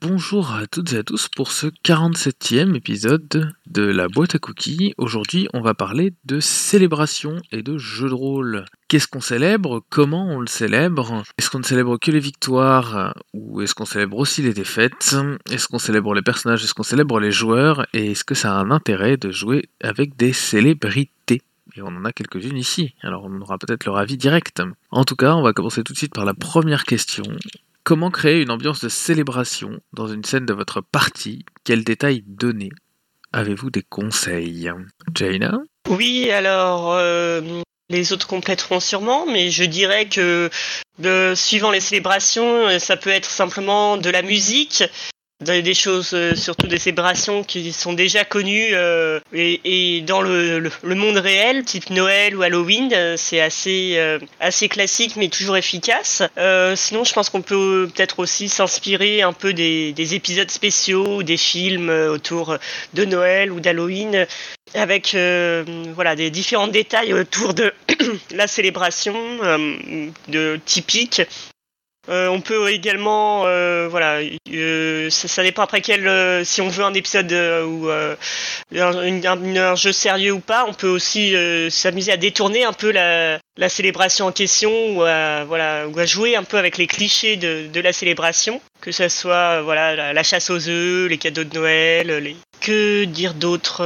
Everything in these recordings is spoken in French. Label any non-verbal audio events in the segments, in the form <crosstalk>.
bonjour à toutes et à tous pour ce 47e épisode de la boîte à cookies. Aujourd'hui, on va parler de célébration et de jeux de rôle. Qu'est-ce qu'on célèbre? Comment on le célèbre? Est-ce qu'on ne célèbre que les victoires ou est-ce qu'on célèbre aussi les défaites? Est-ce qu'on célèbre les personnages? Est-ce qu'on célèbre les joueurs? Et est-ce que ça a un intérêt de jouer avec des célébrités? Et on en a quelques-unes ici, alors on aura peut-être leur avis direct. En tout cas, on va commencer tout de suite par la première question. Comment créer une ambiance de célébration dans une scène de votre partie Quels détails donner? Avez-vous des conseils? Jaina? Oui, alors euh, les autres compléteront sûrement, mais je dirais que de, suivant les célébrations, ça peut être simplement de la musique, des choses, euh, surtout des célébrations qui sont déjà connues euh, et, dans le, le, monde réel, type Noël ou Halloween, euh, c'est assez, assez classique mais toujours efficace. sinon, je pense qu'on peut peut-être aussi s'inspirer un peu des, des, épisodes spéciaux, des films autour de Noël ou d'Halloween, avec voilà des différents détails autour de <clears throat> la célébration de typique euh, on peut également, euh, voilà, euh, ça, dépend après quel, si on veut un épisode ou un, jeu sérieux ou pas, on peut aussi s'amuser à détourner un peu la, célébration en question ou à, voilà, ou à jouer un peu avec les clichés de, la célébration, que ce soit voilà la, chasse aux œufs, les cadeaux de Noël, les... que dire d'autre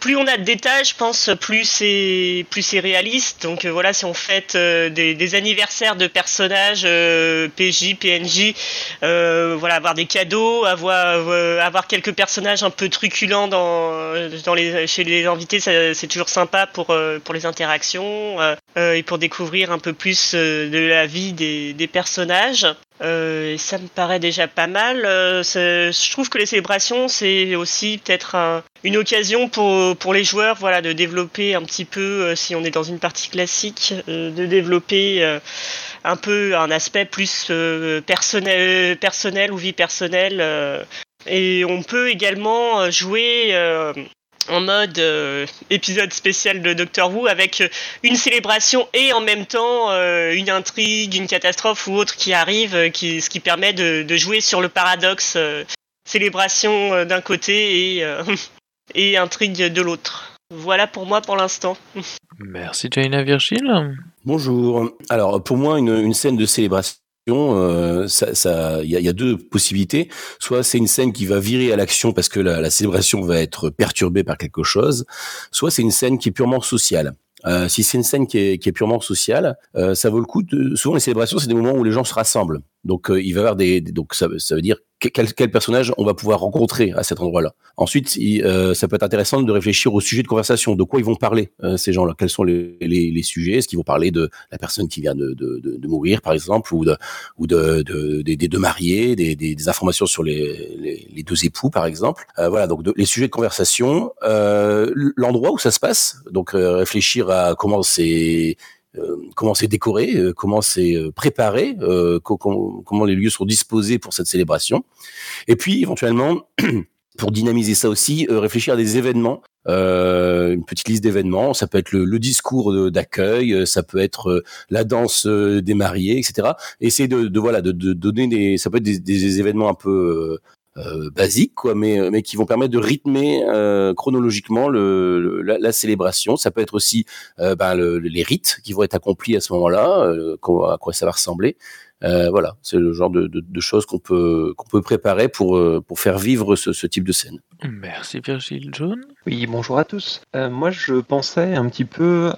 plus on a de détails, je pense, plus c'est plus c'est réaliste. Donc euh, voilà, si on fête euh, des, anniversaires de personnages euh, PJ, PNJ, voilà, avoir des cadeaux, avoir avoir quelques personnages un peu truculents dans dans les chez les invités, c'est toujours sympa pour pour les interactions et pour découvrir un peu plus de la vie des, des personnages. Euh, ça me paraît déjà pas mal. Euh, je trouve que les célébrations, c'est aussi peut-être une occasion pour, pour les joueurs voilà, de développer un petit peu, euh, si on est dans une partie classique, de développer un peu un aspect plus personnel, personnel ou vie personnelle. et on peut également jouer en mode euh, épisode spécial de Doctor Who avec euh, une célébration et en même temps euh, une intrigue, une catastrophe ou autre qui arrive, qui, ce qui permet de, jouer sur le paradoxe célébration d'un côté et, <laughs> et intrigue de l'autre. Voilà pour moi pour l'instant. Merci Jaina Virgil. Bonjour. Alors pour moi une, une scène de célébration euh, il y a, deux possibilités. Soit c'est une scène qui va virer à l'action parce que la, célébration va être perturbée par quelque chose. Soit c'est une scène qui est purement sociale. Euh, si c'est une scène qui est, purement sociale, euh, ça vaut le coup. De, souvent les célébrations, c'est des moments où les gens se rassemblent. Donc il va y avoir des, donc ça, veut dire quel, quel, personnage on va pouvoir rencontrer à cet endroit-là. Ensuite, euh, ça peut être intéressant de réfléchir au sujet de conversation, de quoi ils vont parler euh, ces gens-là, quels sont les, les, les sujets, est-ce qu'ils vont parler de la personne qui vient de, de, de, mourir, par exemple, ou de, ou de, des deux mariés, des, des, informations sur les, les, deux époux, par exemple? Euh, voilà, donc les sujets de conversation, euh, l'endroit où ça se passe, donc réfléchir à comment c'est euh, comment c'est décoré, euh, comment c'est euh, préparé, comment les lieux sont disposés pour cette célébration. Et puis éventuellement, <clears throat> pour dynamiser ça aussi, réfléchir à des événements, une petite liste d'événements. Ça peut être le, discours d'accueil, ça peut être la danse des mariés, etc. Essayer de, voilà de, donner des, ça peut être des événements un peu euh, basiques, quoi, mais, euh, mais qui vont permettre de rythmer euh, chronologiquement le, la, célébration. Ça peut être aussi ben, les rites qui vont être accomplis à ce moment-là, à quoi ça va ressembler. voilà, c'est le genre de, de, choses qu'on peut qu'on peut préparer pour pour faire vivre ce, ce type de scène. Merci Virgile John. Oui, bonjour à tous. moi, je pensais un petit peu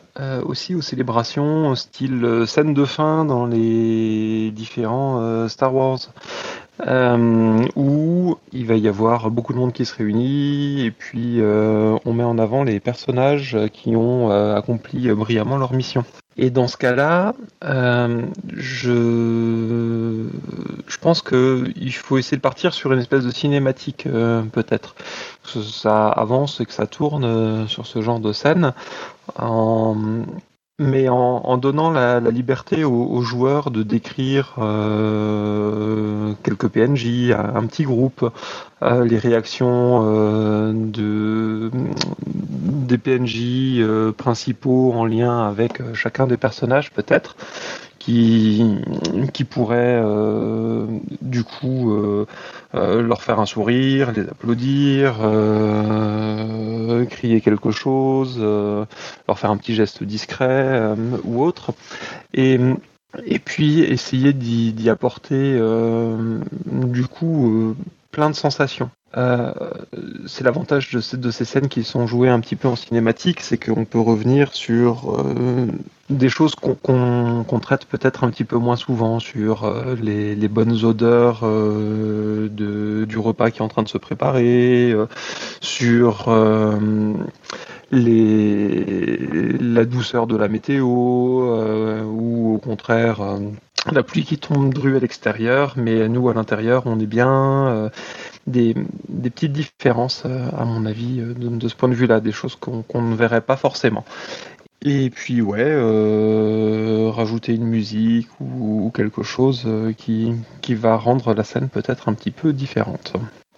aussi aux célébrations, style scène de fin dans les différents Star Wars euh, où il va y avoir beaucoup de monde qui se réunit et puis euh, on met en avant les personnages qui ont euh, accompli brillamment leur mission. Et dans ce cas-là, je, je pense qu'il faut essayer de partir sur une espèce de cinématique peut-être. Que ça avance et que ça tourne sur ce genre de scène mais en, donnant la, liberté aux, joueurs de décrire euh, quelques PNJ, un, petit groupe, euh, les réactions euh, de, des PNJ principaux en lien avec chacun des personnages peut-être, qui, qui pourrait du coup leur faire un sourire, les applaudir, crier quelque chose, leur faire un petit geste discret ou autre. Et et puis essayer d'y apporter euh, du coup euh, plein de sensations. Euh, c'est l'avantage de, ces scènes qui sont jouées un petit peu en cinématique, c'est qu'on peut revenir sur des choses qu'on traite peut-être un petit peu moins souvent, sur les, les, bonnes odeurs de, du repas qui est en train de se préparer, sur la douceur de la météo, euh, ou au contraire euh, la pluie qui tombe drue à l'extérieur, mais nous à l'intérieur on est bien. Euh, des, petites différences, à mon avis, de, ce point de vue-là, des choses qu'on ne verrait pas forcément. Et puis ouais, euh, rajouter une musique ou, ou quelque chose qui, qui, va rendre la scène peut-être un petit peu différente.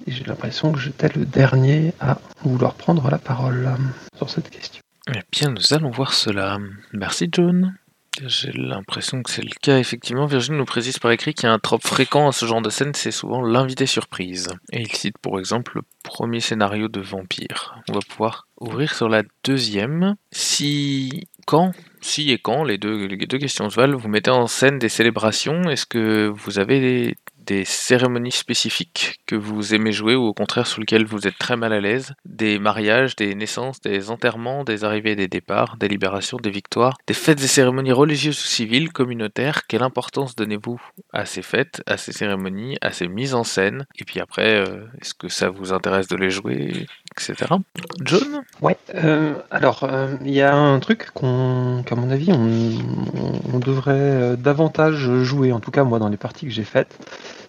Et j'ai l'impression que j'étais le dernier à vouloir prendre la parole sur cette question. Eh bien, nous allons voir cela. Merci, John. J'ai l'impression que c'est le cas, effectivement. Virginie nous précise par écrit qu'il y a un trope fréquent à ce genre de scène, c'est souvent l'invité surprise. Et il cite pour exemple le premier scénario de Vampire. On va pouvoir ouvrir sur la deuxième. Si. Quand Si et quand, les deux, questions se valent, vous mettez en scène des célébrations, est-ce que vous avez des, cérémonies spécifiques que vous aimez jouer ou au contraire sur lesquelles vous êtes très mal à l'aise, des mariages, des naissances, des enterrements, des arrivées et des départs, des libérations, des victoires, des fêtes et cérémonies religieuses ou civiles, communautaires, quelle importance donnez-vous à ces fêtes, à ces cérémonies, à ces mises en scène, et puis après, euh, est-ce que ça vous intéresse de les jouer, etc. John? Ouais, euh, alors euh, il y a un truc qu'à mon avis on devrait davantage jouer, en tout cas moi dans les parties que j'ai faites,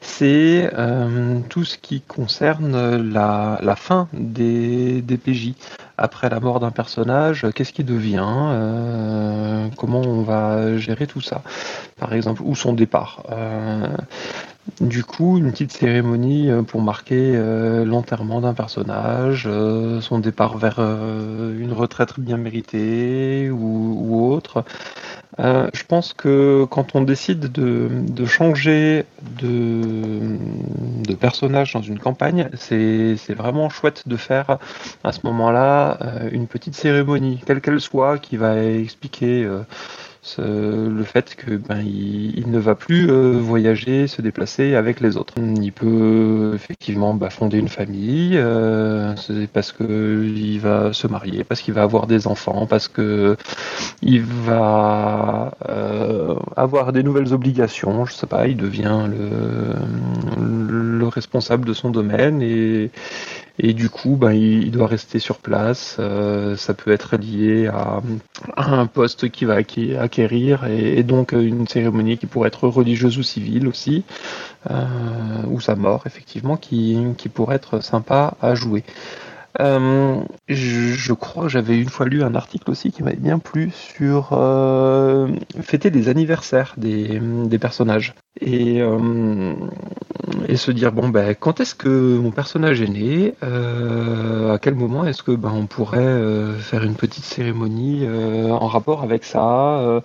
c'est euh, tout ce qui concerne la, fin des, PJ. Après la mort d'un personnage, qu'est-ce qui devient euh, Comment on va gérer tout ça Par exemple, ou son départ euh, du coup, une petite cérémonie pour marquer l'enterrement d'un personnage, son départ vers une retraite bien méritée ou autre. Euh, je pense que quand on décide de, changer de, de, personnage dans une campagne, c'est vraiment chouette de faire à ce moment-là euh, une petite cérémonie, quelle qu'elle soit, qui va expliquer euh, le fait que ben, il, ne va plus euh, voyager, se déplacer avec les autres. Il peut effectivement bah, fonder une famille, euh, parce que il va se marier, parce qu'il va avoir des enfants, parce que il va euh, avoir des nouvelles obligations. Je sais pas, il devient le, le responsable de son domaine et et du coup, ben, il, doit rester sur place. Euh, ça peut être lié à, un poste qu'il va acquérir et, donc une cérémonie qui pourrait être religieuse ou civile aussi, euh, ou sa mort effectivement, qui, qui pourrait être sympa à jouer. Euh, je, crois que j'avais une fois lu un article aussi qui m'avait bien plu sur euh, fêter les anniversaires des, des personnages. Et, euh, et se dire bon ben quand est-ce que mon personnage est né? À quel moment est-ce que ben on pourrait faire une petite cérémonie en rapport avec ça? Euh,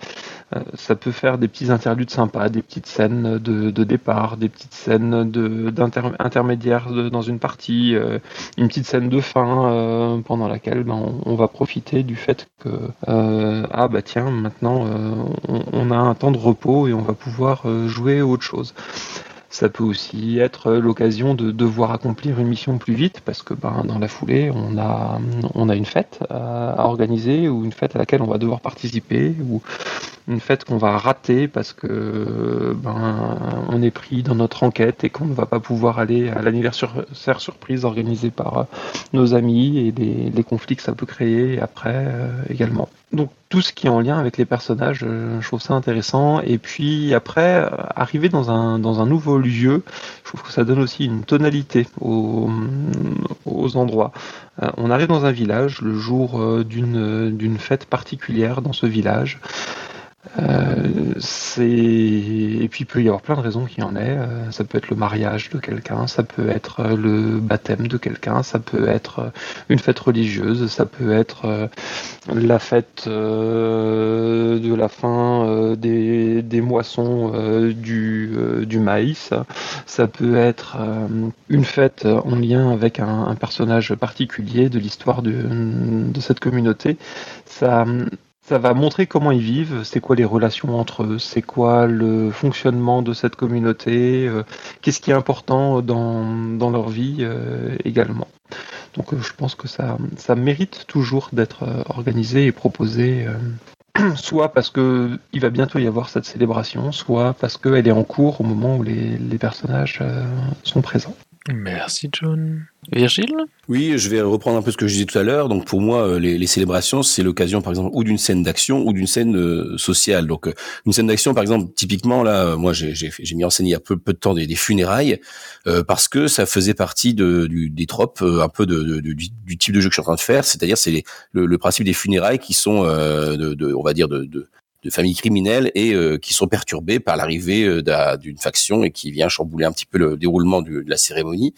ça peut faire des petits interludes sympas, des petites scènes de, départ, des petites scènes d'intermédiaire dans une partie, euh, une petite scène de fin euh, pendant laquelle ben, on, va profiter du fait que ah bah tiens maintenant on, a un temps de repos et on va pouvoir jouer autre chose. Ça peut aussi être l'occasion de devoir accomplir une mission plus vite parce que ben, dans la foulée, on a, on a une fête à, organiser ou une fête à laquelle on va devoir participer ou une fête qu'on va rater parce que ben, on est pris dans notre enquête et qu'on ne va pas pouvoir aller à l'anniversaire surprise organisé par nos amis et les, conflits que ça peut créer après euh, également. Donc tout ce qui est en lien avec les personnages, euh, je trouve ça intéressant. Et puis après, euh, arriver dans un, dans un nouveau lieu, je trouve que ça donne aussi une tonalité aux, aux endroits. Euh, on arrive dans un village le jour d'une fête particulière dans ce village. Euh, et puis il peut y avoir plein de raisons qu'il y en ait. Euh, ça peut être le mariage de quelqu'un, ça peut être euh, le baptême de quelqu'un, ça peut être une fête religieuse, ça peut être la fête de la fin des, moissons du, maïs, ça peut être une fête en lien avec un, un personnage particulier de l'histoire de, de cette communauté. Ça ça va montrer comment ils vivent, c'est quoi les relations entre eux, c'est quoi le fonctionnement de cette communauté, euh, qu'est-ce qui est important dans, leur vie euh, également. Donc euh, je pense que ça, ça mérite toujours d'être organisé et proposé, <clears throat> soit parce qu'il va bientôt y avoir cette célébration, soit parce qu'elle est en cours au moment où les personnages sont présents. Merci John. Virgile? Oui, je vais reprendre un peu ce que je disais tout à l'heure. Donc pour moi, euh, les, célébrations, c'est l'occasion, par exemple, ou d'une scène d'action ou d'une scène euh, sociale. Donc euh, une scène d'action, par exemple, typiquement là, moi j'ai mis en scène il y a peu, peu de temps des, funérailles parce que ça faisait partie de, du, des tropes un peu de, du, type de jeu que je suis en train de faire. C'est-à-dire c'est le, le, principe des funérailles qui sont, de, on va dire, de, de familles criminelles et qui sont perturbées par l'arrivée d'une faction et qui vient chambouler un petit peu le déroulement de la cérémonie.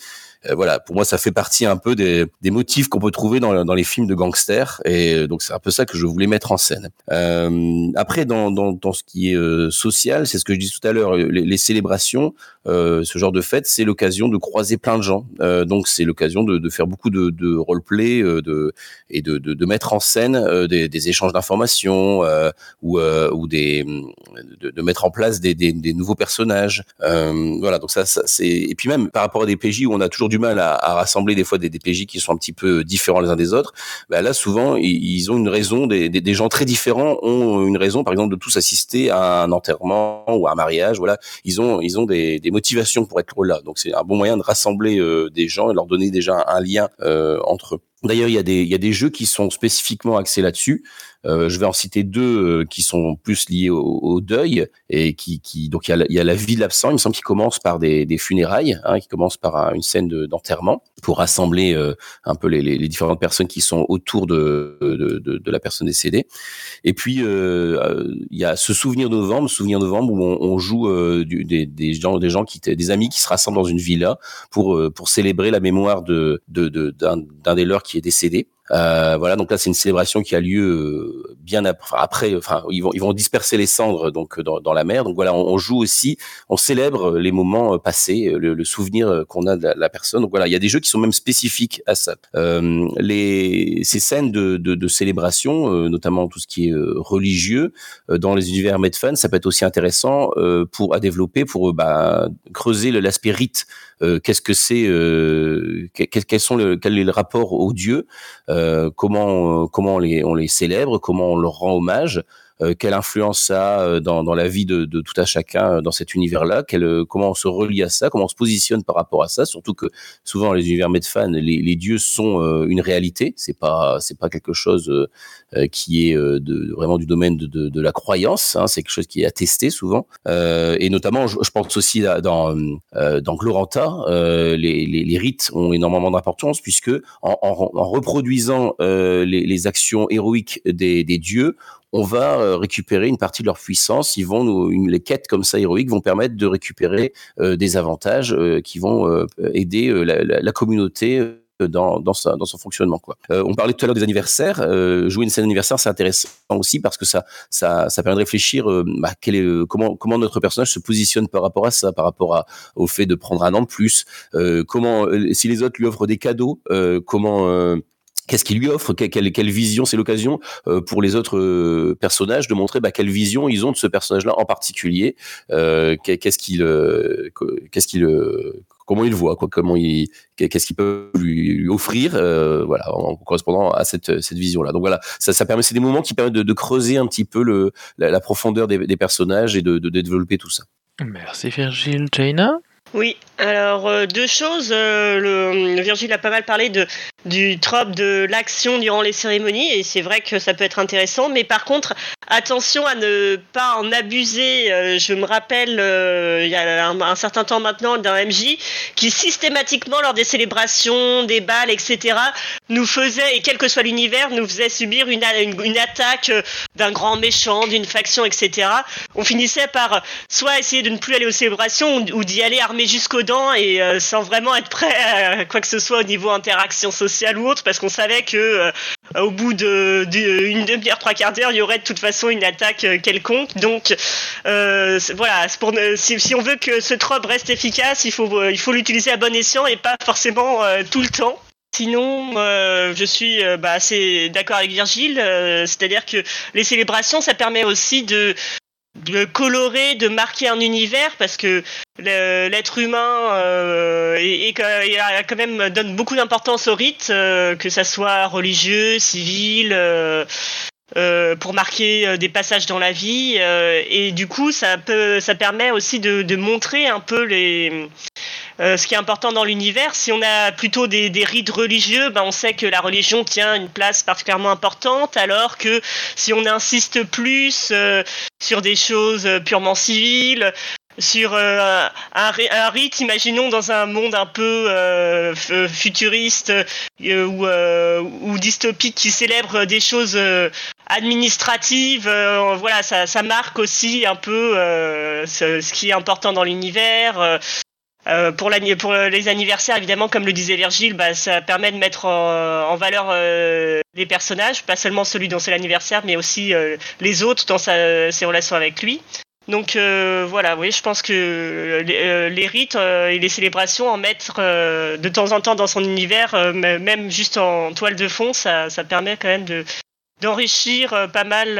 Euh, voilà, pour moi, ça fait partie un peu des, des motifs qu'on peut trouver dans, dans, les films de gangsters, et euh, donc c'est un peu ça que je voulais mettre en scène. Euh, après, dans, dans, dans, ce qui est euh, social, c'est ce que je dis tout à l'heure, les, les, célébrations, euh, ce genre de fête, c'est l'occasion de croiser plein de gens. donc c'est l'occasion de, de, faire beaucoup de, de roleplay de, et de, de, mettre en scène des, des, échanges d'informations ou, ou des, de, mettre en place des, des, des nouveaux personnages. voilà, donc ça, ça c'est et puis même par rapport à des PJ où on a toujours du mal à, à rassembler des fois des DPJ qui sont un petit peu différents les uns des autres, bah là souvent ils, ont une raison, des, des, gens très différents ont une raison, par exemple de tous assister à un enterrement ou à un mariage, voilà, ils ont ils ont des, des motivations pour être là, donc c'est un bon moyen de rassembler euh, des gens et leur donner déjà un, lien euh, entre eux. D'ailleurs, il y a des il y a des jeux qui sont spécifiquement axés là-dessus. Euh, je vais en citer deux euh, qui sont plus liés au, deuil et qui, qui donc il y, a, y a la vie de l'absent. Il me semble qu'il commence par des, des funérailles, hein, qui commence par une scène d'enterrement pour rassembler euh, un peu les, les, différentes personnes qui sont autour de, de, de, de la personne décédée. Et puis il y a ce souvenir novembre, souvenir novembre où on, on joue du, des, des gens, des gens qui, des amis qui se rassemblent dans une villa pour pour célébrer la mémoire de d'un de, d'un des leurs qui est décédé. Euh, voilà, donc là c'est une célébration qui a lieu euh, bien après. Enfin, ils vont ils vont disperser les cendres donc dans, dans la mer. Donc voilà, on, joue aussi, on célèbre les moments euh, passés, le, souvenir qu'on a de la, personne. Donc voilà, il y a des jeux qui sont même spécifiques à ça. Euh, les ces scènes de, de, de célébration, notamment tout ce qui est religieux dans les univers Medfun, ça peut être aussi intéressant pour à développer pour bah, creuser l'aspect rite euh, qu'est-ce que c'est, euh, quels sont le, quel est le rapport aux dieux, euh, comment comment on les, célèbre, comment on leur rend hommage, euh, quelle influence ça a euh, dans, la vie de, tout à chacun euh, dans cet univers-là, comment on se relie à ça, comment on se positionne par rapport à ça, surtout que souvent les univers Medfan, les, les dieux sont une réalité, c'est pas pas quelque chose qui est vraiment du domaine de, la croyance, hein, c'est quelque chose qui est attesté souvent, et notamment je, pense aussi dans dans Gloranta, les, rites ont énormément d'importance puisque en, reproduisant les, actions héroïques des dieux, on va euh, récupérer une partie de leur puissance. Ils vont nous, les quêtes comme ça héroïques vont permettre de récupérer euh, des avantages euh, qui vont aider la, communauté dans, son fonctionnement. On parlait tout à l'heure des anniversaires. jouer une scène d'anniversaire, c'est intéressant aussi parce que ça, ça, ça permet de réfléchir bah, comment, notre personnage se positionne par rapport à ça, par rapport au fait de prendre un an de plus. comment, si les autres lui offrent des cadeaux, comment Qu'est-ce qu'il lui offre? Quelle, vision C'est l'occasion euh, pour les autres euh, personnages de montrer bah, quelle vision ils ont de ce personnage-là en particulier? Euh, qu'est-ce qu'il, qu'est-ce qu'il, comment il voit, quoi, comment il, qu'est-ce qu'il peut lui, offrir, voilà, en correspondant à cette, vision-là. Donc voilà, ça, permet, c'est des moments qui permettent de, creuser un petit peu la, profondeur des, des personnages et de, de, développer tout ça. Merci Virgile, Jaina? Oui, alors euh, deux choses. Euh, le, Virgile a pas mal parlé du trope de l'action durant les cérémonies et c'est vrai que ça peut être intéressant. Mais par contre, attention à ne pas en abuser. Euh, je me rappelle, il y a un, certain temps maintenant, d'un MJ qui systématiquement lors des célébrations, des balles, etc., nous faisait, et quel que soit l'univers, nous faisait subir une, une, une attaque d'un grand méchant, d'une faction, etc. On finissait par soit essayer de ne plus aller aux célébrations ou, ou d'y aller armé jusqu'aux dents et euh, sans vraiment être prêt à quoi que ce soit au niveau interaction sociale ou autre, parce qu'on savait que euh, au bout de, demi-heure, trois quarts d'heure, il y aurait de toute façon une attaque euh, quelconque. Donc voilà, si, on veut que ce trope reste efficace, il faut il faut l'utiliser à bon escient et pas forcément tout le temps. Sinon, je suis bah, assez d'accord avec Virgile, c'est-à-dire que les célébrations, ça permet aussi de, de colorer, de marquer un univers parce que l'être humain euh, est, quand même donne beaucoup d'importance au rite, euh, que ça soit religieux, civil, euh, euh, pour marquer des passages dans la vie et du coup ça peut ça permet aussi de, de montrer un peu les euh, ce qui est important dans l'univers. Si on a plutôt des, rites religieux, ben on sait que la religion tient une place particulièrement importante, alors que si on insiste plus euh, sur des choses purement civiles, sur euh, un, un, rite, imaginons dans un monde un peu futuriste ou, ou, dystopique qui célèbre des choses administratives, voilà, ça, ça, marque aussi un peu ce, ce, qui est important dans l'univers. Euh, pour, pour, les anniversaires, évidemment, comme le disait Virgile, bah, ça permet de mettre en, valeur euh, les personnages, pas seulement celui dont c'est l'anniversaire, mais aussi euh, les autres dans ses relations avec lui. Donc voilà, oui, je pense que les, rites et les célébrations, en mettre de temps en temps dans son univers, même juste en toile de fond, ça, permet quand même de d'enrichir pas mal,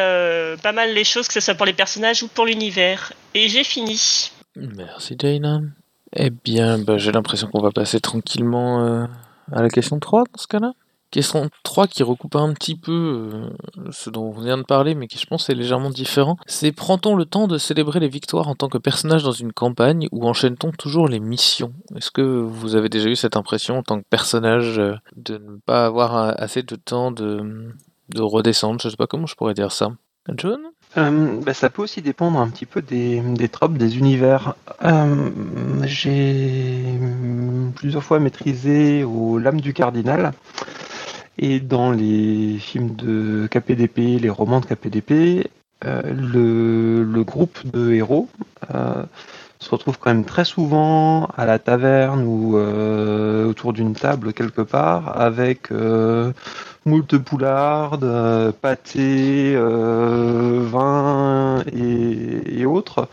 pas mal les choses, que ce soit pour les personnages ou pour l'univers. Et j'ai fini. Merci Dana. Eh bien, bah, j'ai l'impression qu'on va passer tranquillement euh, à la question 3 dans ce cas-là. Question 3 qui recoupe un petit peu euh, ce dont on vient de parler, mais qui je pense est légèrement différent. C'est prend-on le temps de célébrer les victoires en tant que personnage dans une campagne ou enchaîne-t-on toujours les missions? Est-ce que vous avez déjà eu cette impression en tant que personnage euh, de ne pas avoir assez de temps de, de redescendre? Je sais pas comment je pourrais dire ça. John? Euh, bah, ça peut aussi dépendre un petit peu des, des tropes, des univers. Euh, j'ai plusieurs fois maîtrisé au Lame du Cardinal. Et dans les films de KPDP, les romans de KPDP, euh, le, le, groupe de héros se retrouve quand même très souvent à la taverne ou autour d'une table quelque part avec moult poulardes, euh, pâté, euh, vin et, autres,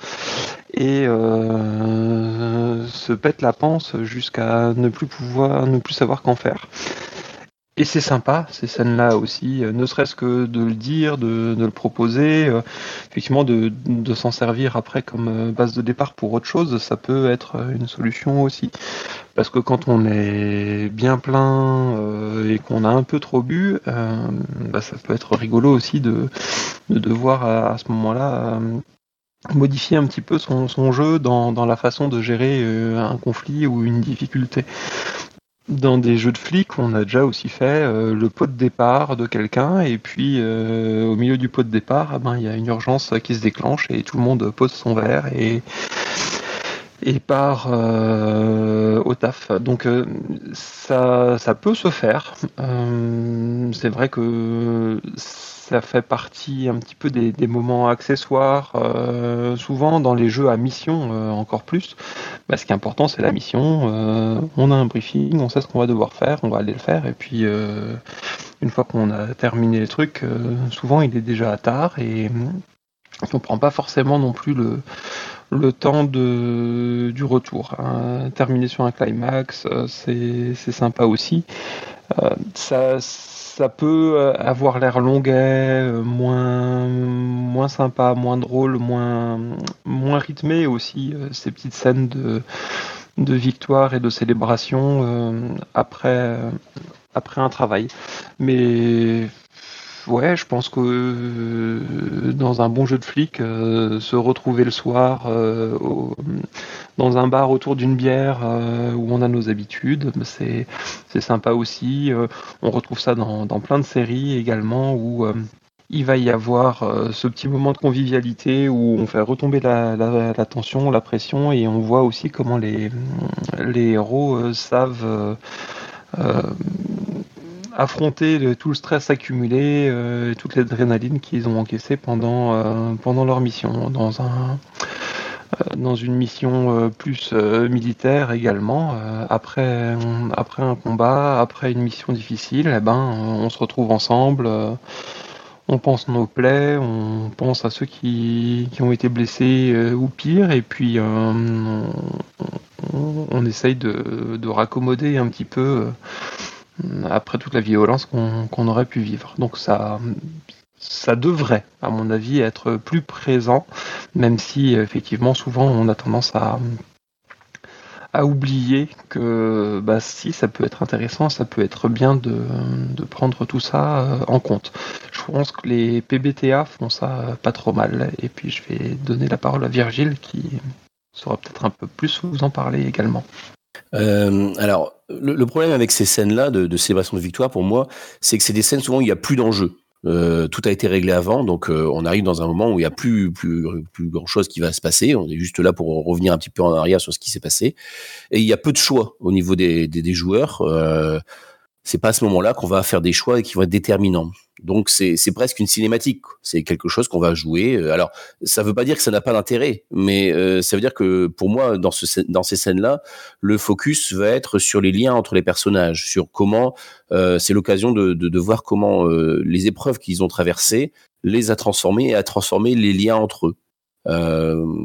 et euh, se pète la panse jusqu'à ne plus pouvoir, ne plus savoir qu'en faire. Et c'est sympa, ces scènes-là aussi, ne serait-ce que de le dire, de, le proposer, effectivement de, de s'en servir après comme base de départ pour autre chose, ça peut être une solution aussi. Parce que quand on est bien plein euh, et qu'on a un peu trop bu, euh, bah, ça peut être rigolo aussi de, devoir à, ce moment-là euh, modifier un petit peu son, jeu dans, la façon de gérer un conflit ou une difficulté. Dans des jeux de flics, on a déjà aussi fait le pot de départ de quelqu'un et puis au milieu du pot de départ, ah ben, il y a une urgence qui se déclenche et tout le monde pose son verre et et part euh, au taf. Donc euh, ça, ça peut se faire. Euh, c'est vrai que ça fait partie un petit peu des, des moments accessoires, souvent dans les jeux à mission encore plus. Bah, ce qui est important, c'est la mission. on a un briefing, on sait ce qu'on va devoir faire, on va aller le faire, et puis une fois qu'on a terminé les trucs, souvent il est déjà tard et on prend pas forcément non plus le le temps de, du retour. Hein. Terminer sur un climax, euh, c'est sympa aussi. Euh, ça, ça peut euh, avoir l'air longuet, moins, moins sympa, moins drôle, moins, moins rythmé aussi, ces petites scènes de, de victoire et de célébration après, après un travail. Mais ouais, je pense que euh, dans un bon jeu de flic, euh, se retrouver le soir euh, dans un bar autour d'une bière où on a nos habitudes, c'est sympa aussi. on retrouve ça dans, plein de séries également où il va y avoir ce petit moment de convivialité où on fait retomber la, la, tension, la pression et on voit aussi comment les, les héros savent affronter tout le stress accumulé, euh, toute l'adrénaline qu'ils ont encaissé pendant, euh, pendant leur mission. Dans, un, euh, dans une mission plus militaire également, après, après un combat, après une mission difficile, eh ben, on se retrouve ensemble. on pense nos plaies, on pense à ceux qui, qui ont été blessés ou pire, et puis on, on, essaye de, de raccommoder un petit peu après toute la violence qu'on aurait pu vivre. Donc ça, ça devrait, à mon avis, être plus présent, même si effectivement souvent on a tendance à, oublier que bah, si ça peut être intéressant, ça peut être bien de, de, prendre tout ça euh, en compte. Je pense que les PBTA font ça pas trop mal. Et puis je vais donner la parole à Virgile qui saura peut-être un peu plus vous en parler également. Euh, alors, le, problème avec ces scènes-là de, célébration de victoire, pour moi, c'est que c'est des scènes souvent où il n'y a plus d'enjeu. Euh, tout a été réglé avant, donc euh, on arrive dans un moment où il n'y a plus, plus, plus grand chose qui va se passer. On est juste là pour revenir un petit peu en arrière sur ce qui s'est passé. Et il y a peu de choix au niveau des, des joueurs. Euh, c'est pas à ce moment-là qu'on va faire des choix qui vont être déterminants. Donc c'est presque une cinématique. C'est quelque chose qu'on va jouer. Euh, alors ça veut pas dire que ça n'a pas d'intérêt, mais euh, ça veut dire que pour moi dans ce dans ces scènes-là, le focus va être sur les liens entre les personnages, sur comment euh, c'est l'occasion de, de, de, voir comment les épreuves qu'ils ont traversées les a transformées et a transformé les liens entre eux.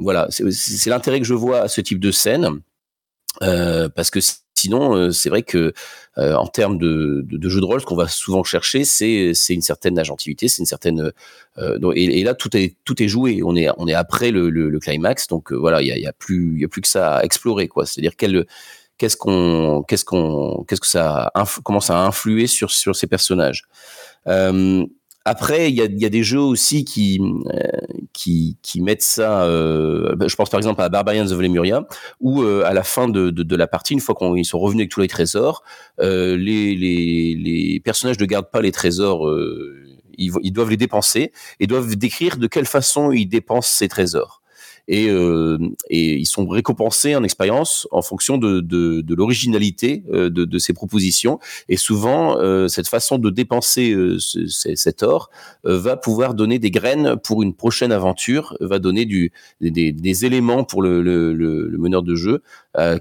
voilà, c'est l'intérêt que je vois à ce type de scène. parce que sinon, euh, c'est vrai que euh, en termes de, jeu de rôle, ce qu'on va souvent chercher, c'est une certaine agentivité, c'est une certaine euh, et, là tout est tout est joué. On est on est après le, climax, donc voilà, il y a, plus a plus que ça à explorer. C'est-à-dire qu'est-ce qu'on qu'est-ce qu'on qu'est-ce que ça comment ça a influé sur sur ces personnages. Après, il y a, y a, des jeux aussi qui euh, qui, qui mettent ça. Euh, je pense par exemple à Barbarians of Lemuria, où euh, à la fin de, de, de, la partie, une fois qu'ils sont revenus avec tous les trésors, les, les, les personnages ne gardent pas les trésors. Ils, ils, doivent les dépenser et doivent décrire de quelle façon ils dépensent ces trésors et, euh, et ils sont récompensés en expérience en fonction de, de, de l'originalité euh, de, de, ces propositions. Et souvent, euh, cette façon de dépenser euh, ce, cet or va pouvoir donner des graines pour une prochaine aventure, va donner du, des, des éléments pour le, le, le, meneur de jeu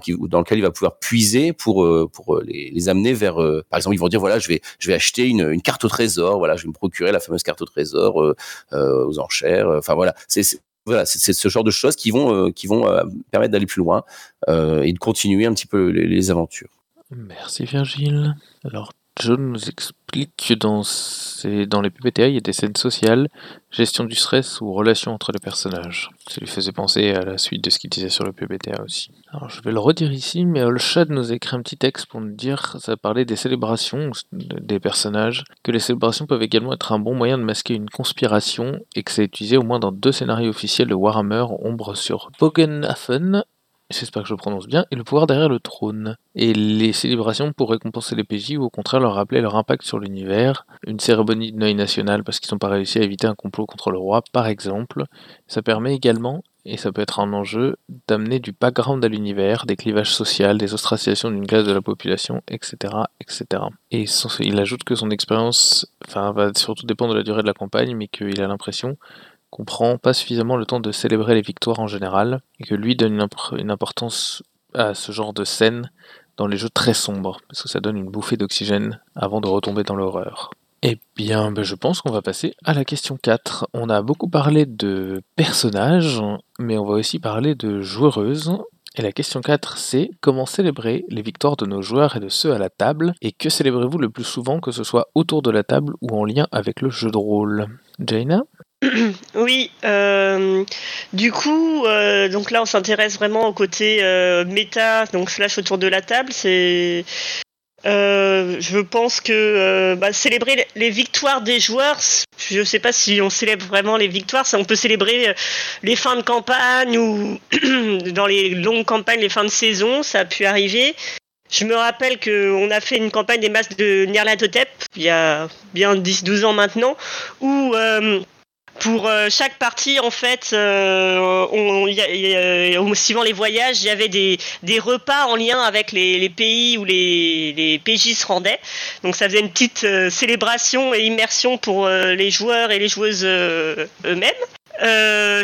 qui, dans lequel il va pouvoir puiser pour, pour les, les amener vers, par exemple, ils vont dire voilà, je vais, je vais acheter une, une carte au trésor, voilà, je vais me procurer la fameuse carte au trésor aux enchères. Enfin voilà, c'est voilà, c'est ce genre de choses qui vont, euh, qui vont euh, permettre d'aller plus loin euh, et de continuer un petit peu les, aventures. Merci Virgile. Alors John nous explique que dans, les PPTA, il y a des scènes sociales, gestion du stress ou relations entre les personnages. Ça lui faisait penser à la suite de ce qu'il disait sur le PPTA aussi. Alors je vais le redire ici, mais Olshad nous écrit un petit texte pour nous dire, ça parlait des célébrations des personnages, que les célébrations peuvent également être un bon moyen de masquer une conspiration et que c'est utilisé au moins dans deux scénarios officiels de Warhammer, Ombre sur Bogenhafen j'espère que je prononce bien, et le pouvoir derrière le trône. Et les célébrations pour récompenser les PJ ou au contraire leur rappeler leur impact sur l'univers. Une cérémonie de Noël national parce qu'ils n'ont pas réussi à éviter un complot contre le roi, par exemple. Ça permet également, et ça peut être un enjeu, d'amener du background à l'univers, des clivages sociaux, des ostracisations d'une classe de la population, etc. etc. Et il ajoute que son expérience enfin, va surtout dépendre de la durée de la campagne, mais qu'il a l'impression qu'on prend pas suffisamment le temps de célébrer les victoires en général, et que lui donne une, importance à ce genre de scène dans les jeux très sombres, parce que ça donne une bouffée d'oxygène avant de retomber dans l'horreur. Eh bien, ben, je pense qu'on va passer à la question 4. On a beaucoup parlé de personnages, mais on va aussi parler de joueuses. Et la question 4, c'est comment célébrer les victoires de nos joueurs et de ceux à la table, et que célébrez-vous le plus souvent, que ce soit autour de la table ou en lien avec le jeu de rôle? Jaina? <clears throat> Oui, euh, du coup, euh, donc là on s'intéresse vraiment au côté euh, méta, donc slash autour de la table. C'est Euh, je pense que bah, célébrer les victoires des joueurs, je ne sais pas si on célèbre vraiment les victoires, on peut célébrer les fins de campagne ou <clears throat> dans les longues campagnes, les fins de saison, ça a pu arriver. Je me rappelle qu'on a fait une campagne des masques de Nyarlathotep il y a bien 10-12 ans maintenant, où pour euh, chaque partie, en fait, euh, on, suivant les voyages, il y avait des, des repas en lien avec les, les pays où les, les, PJ se rendaient. Donc ça faisait une petite euh, célébration et immersion pour les joueurs et les joueuses eux-mêmes.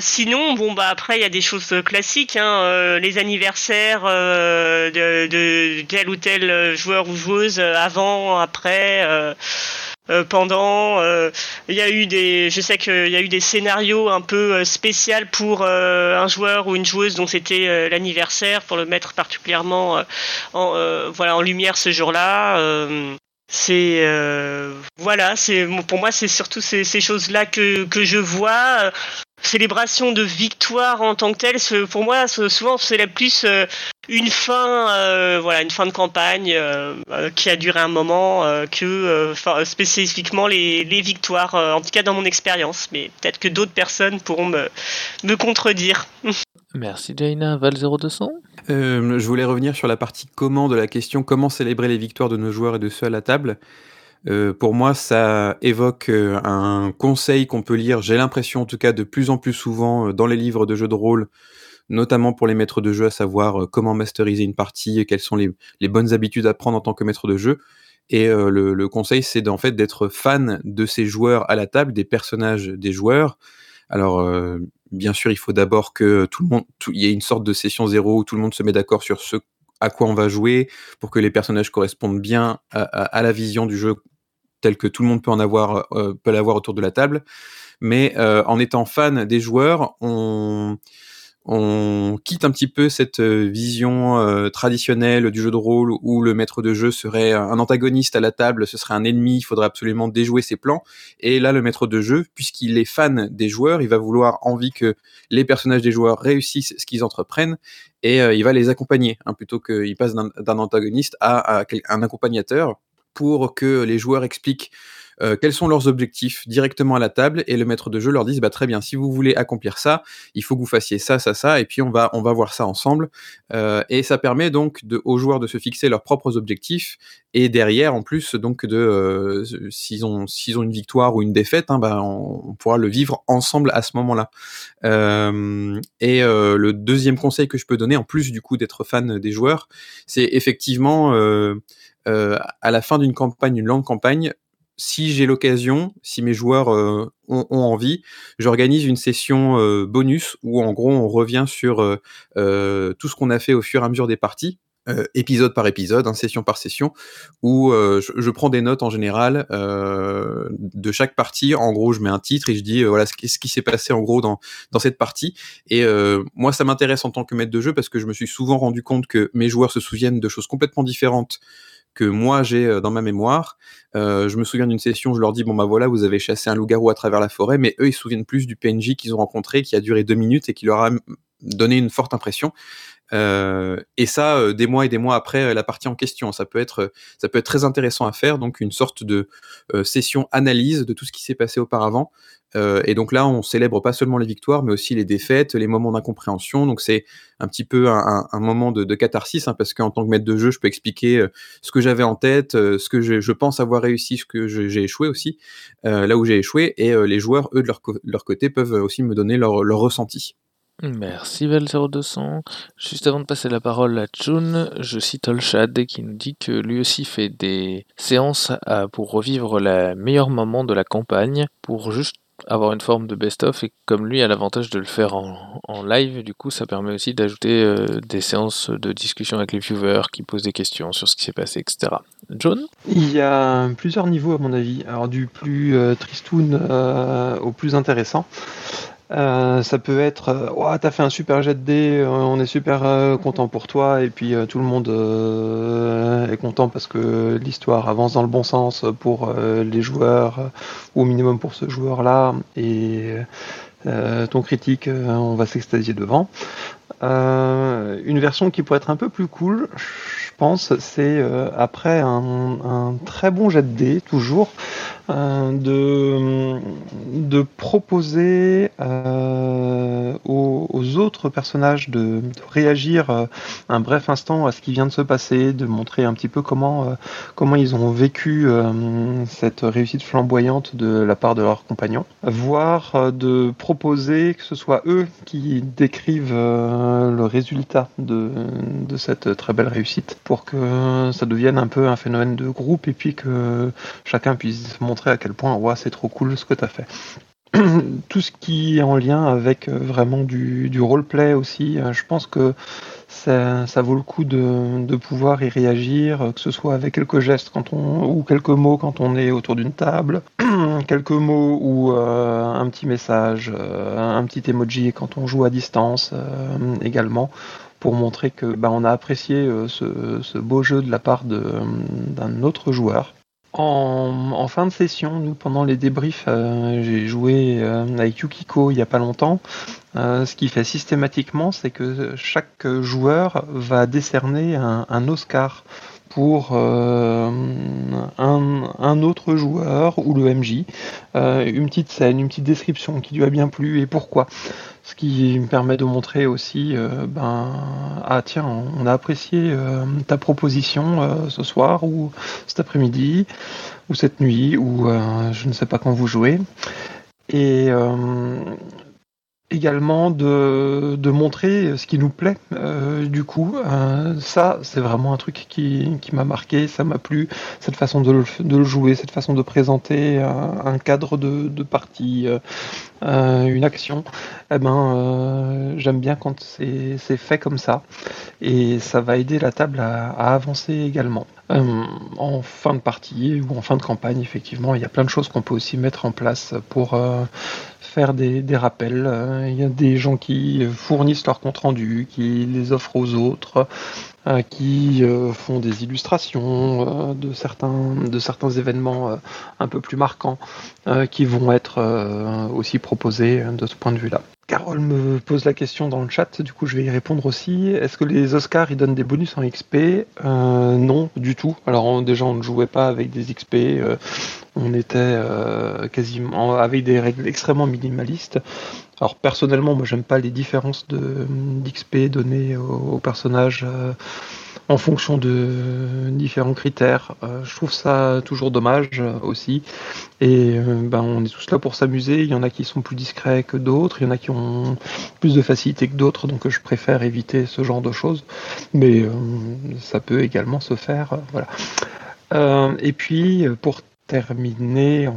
sinon, bon bah après il y a des choses classiques, hein, les anniversaires de, de, tel ou tel joueur ou joueuse avant, après. Euh, pendant. Euh, il y a eu des, je sais qu'il y a eu des scénarios un peu euh, spéciaux pour un joueur ou une joueuse dont c'était l'anniversaire pour le mettre particulièrement en, voilà, en lumière ce jour-là. C'est voilà, c'est pour moi c'est surtout ces, choses-là que, que je vois célébration de victoire en tant que telle, pour moi, souvent, c'est plus euh, une fin, euh, voilà, une fin de campagne euh, qui a duré un moment que spécifiquement les, victoires, en tout cas dans mon expérience. Mais peut-être que d'autres personnes pourront me contredire. <laughs> Merci Jaina. Val 0200 Je voulais revenir sur la partie comment de la question comment célébrer les victoires de nos joueurs et de ceux à la table. Euh, pour moi, ça évoque euh, un conseil qu'on peut lire, j'ai l'impression en tout cas de plus en plus souvent euh, dans les livres de jeux de rôle, notamment pour les maîtres de jeu, à savoir comment masteriser une partie, quelles sont les, bonnes habitudes à prendre en tant que maître de jeu. Et le, conseil, c'est en fait d'être fan de ces joueurs à la table, des personnages des joueurs. Alors, bien sûr, il faut d'abord que tout le monde, il y ait une sorte de session zéro où tout le monde se met d'accord sur ce à quoi on va jouer pour que les personnages correspondent bien à, la vision du jeu tel que tout le monde peut en avoir euh, peut l'avoir autour de la table. Mais euh, en étant fan des joueurs on on quitte un petit peu cette euh, vision euh, traditionnelle du jeu de rôle où le maître de jeu serait un antagoniste à la table, ce serait un ennemi, il faudrait absolument déjouer ses plans. Et là, le maître de jeu, puisqu'il est fan des joueurs, il va vouloir envie que les personnages des joueurs réussissent ce qu'ils entreprennent et euh, il va les accompagner, hein, plutôt qu'il passe d'un antagoniste à, un accompagnateur pour que les joueurs expliquent euh, quels sont leurs objectifs directement à la table et le maître de jeu leur dit bah, très bien, si vous voulez accomplir ça, il faut que vous fassiez ça, ça, ça, et puis on va, on va voir ça ensemble. Euh, et ça permet donc de, aux joueurs de se fixer leurs propres objectifs et derrière, en plus, donc de euh, s'ils ont, ont une victoire ou une défaite, hein, bah, on, pourra le vivre ensemble à ce moment-là. et le deuxième conseil que je peux donner, en plus du coup d'être fan des joueurs, c'est effectivement à la fin d'une campagne, une longue campagne, si j'ai l'occasion, si mes joueurs euh, ont, envie, j'organise une session euh, bonus où en gros on revient sur euh, tout ce qu'on a fait au fur et à mesure des parties. épisode par épisode, hein, session par session, où je, prends des notes en général de chaque partie. En gros, je mets un titre et je dis voilà ce, ce qui s'est passé en gros dans, dans cette partie. Et moi, ça m'intéresse en tant que maître de jeu parce que je me suis souvent rendu compte que mes joueurs se souviennent de choses complètement différentes que moi j'ai euh, dans ma mémoire. Euh, je me souviens d'une session, je leur dis bon bah voilà, vous avez chassé un loup-garou à travers la forêt, mais eux ils se souviennent plus du PNJ qu'ils ont rencontré, qui a duré deux minutes et qui leur a donné une forte impression. Euh, et ça, euh, des mois et des mois après euh, la partie en question, ça peut être, ça peut être très intéressant à faire. Donc une sorte de session analyse de tout ce qui s'est passé auparavant. et donc là, on célèbre pas seulement les victoires, mais aussi les défaites, les moments d'incompréhension. Donc c'est un petit peu un, moment de, catharsis, hein, parce qu'en tant que maître de jeu, je peux expliquer ce que j'avais en tête, ce que je, pense avoir réussi, ce que j'ai échoué aussi, là où j'ai échoué, et les joueurs, eux, de leur, côté, peuvent aussi me donner leur, leur ressenti. Merci Val0200. Juste avant de passer la parole à June, je cite Olshad qui nous dit que lui aussi fait des séances pour revivre les meilleurs moments de la campagne, pour juste avoir une forme de best-of et comme lui a l'avantage de le faire en, live, du coup ça permet aussi d'ajouter euh, des séances de discussion avec les viewers qui posent des questions sur ce qui s'est passé, etc. John Il y a plusieurs niveaux à mon avis, alors du plus euh, tristoun euh, au plus intéressant. Euh, ça peut être euh, t'as fait un super jet de dés, euh, on est super content pour toi, et puis tout le monde est content parce que l'histoire avance dans le bon sens pour les joueurs, ou au minimum pour ce joueur-là, et ton critique, on va s'extasier devant. une version qui pourrait être un peu plus cool, je pense, c'est après un, un, très bon jet de dés, toujours, de, de proposer euh, aux, autres personnages de, réagir euh, un bref instant à ce qui vient de se passer, de montrer un petit peu comment, comment ils ont vécu cette réussite flamboyante de la part de leurs compagnons, voire de proposer que ce soit eux qui décrivent le résultat de, de cette très belle réussite pour que ça devienne un peu un phénomène de groupe et puis que chacun puisse montrer à quel point ouais, c'est trop cool ce que tu as fait. <clears throat> Tout ce qui est en lien avec euh, vraiment du, du roleplay aussi, euh, je pense que ça, ça vaut le coup de, de, pouvoir y réagir, euh, que ce soit avec quelques gestes quand on, ou quelques mots quand on est autour d'une table, <clears throat> quelques mots ou un petit message, un petit emoji quand on joue à distance également pour montrer que bah, on a apprécié ce, ce, beau jeu de la part d'un autre joueur. En, fin de session, nous, pendant les débriefs, euh, j'ai joué euh, avec Yukiko il n'y a pas longtemps. Euh, ce qui fait systématiquement, c'est que chaque joueur va décerner un, Oscar pour un, un, autre joueur ou le MJ. une petite scène, une petite description qui lui a bien plu et pourquoi. Ce qui me permet de montrer aussi, euh, ben, ah tiens, on a apprécié euh, ta proposition euh, ce soir ou cet après-midi ou cette nuit ou je ne sais pas quand vous jouez. Et également de, de, montrer ce qui nous plaît. Euh, du coup, euh, ça, c'est vraiment un truc qui, qui m'a marqué, ça m'a plu, cette façon de le, de jouer, cette façon de présenter un, cadre de, de partie, euh, une action. Eh ben, j'aime bien quand c'est fait comme ça, et ça va aider la table à avancer également. en fin de partie ou en fin de campagne, effectivement, il y a plein de choses qu'on peut aussi mettre en place pour faire des, rappels. Euh, il y a des gens qui fournissent leurs comptes rendus, qui les offrent aux autres, euh, qui euh, font des illustrations de, certains, de certains événements un peu plus marquants, qui vont être aussi proposés de ce point de vue-là. Carole me pose la question dans le chat, du coup je vais y répondre aussi. Est-ce que les Oscars ils donnent des bonus en XP Non, du tout. Alors déjà on ne jouait pas avec des XP, on était euh, quasiment avec des règles extrêmement minimalistes. Alors personnellement moi j'aime pas les différences d'XP données aux personnages en fonction de différents critères. Euh, je trouve ça toujours dommage euh, aussi. Et euh, ben, on est tous là pour s'amuser. Il y en a qui sont plus discrets que d'autres, il y en a qui ont plus de facilité que d'autres, donc je préfère éviter ce genre de choses. Mais ça peut également se faire. voilà. et puis, pour terminer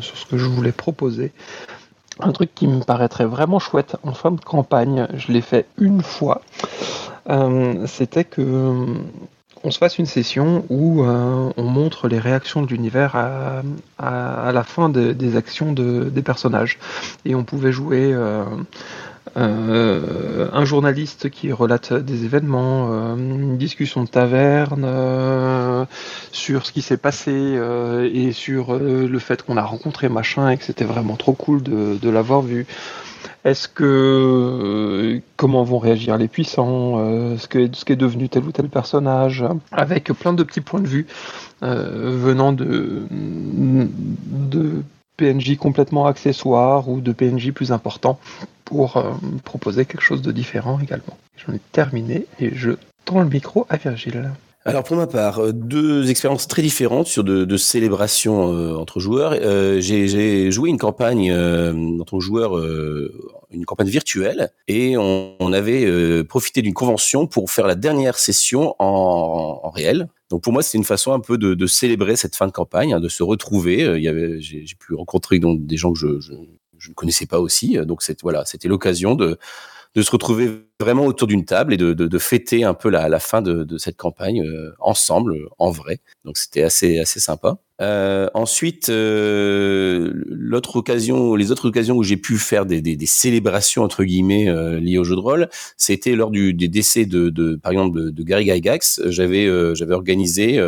sur ce que je voulais proposer, un truc qui me paraîtrait vraiment chouette en fin de campagne, je l'ai fait une fois. Euh, c'était que euh, on se fasse une session où euh, on montre les réactions de l'univers à, la fin des actions des personnages. Et on pouvait jouer un journaliste qui relate des événements, une discussion de taverne sur ce qui s'est passé et sur le fait qu'on a rencontré machin et que c'était vraiment trop cool de l'avoir vu. Est-ce que euh, comment vont réagir les puissants euh, ce, que, ce devenu tel ou tel personnage Avec plein de petits points de vue euh, venant de, de PNJ complètement accessoires ou de PNJ plus importants pour proposer quelque chose de différent également. J'en ai terminé et je tends le micro à Virgile. Alors pour ma part, euh, deux expériences très différentes sur de, de célébrations euh, entre joueurs. Euh, j'ai joué une campagne en tant que joueur, une campagne virtuelle, et on, avait profité d'une convention pour faire la dernière session en, réel. Donc pour moi, c'est une façon un peu de, célébrer cette fin de campagne, hein, de se retrouver. J'ai pu rencontrer donc des gens que je, je ne connaissais pas aussi. Donc c'était l'occasion de se retrouver vraiment autour d'une table et de, fêter un peu la, fin de, cette campagne euh, ensemble, en vrai. Donc c'était assez sympa. Euh, ensuite, euh, les autres occasions où j'ai pu faire des, célébrations entre guillemets liées au jeu de rôle, c'était lors du des décès de, par exemple de, Gary Gygax. J'avais organisé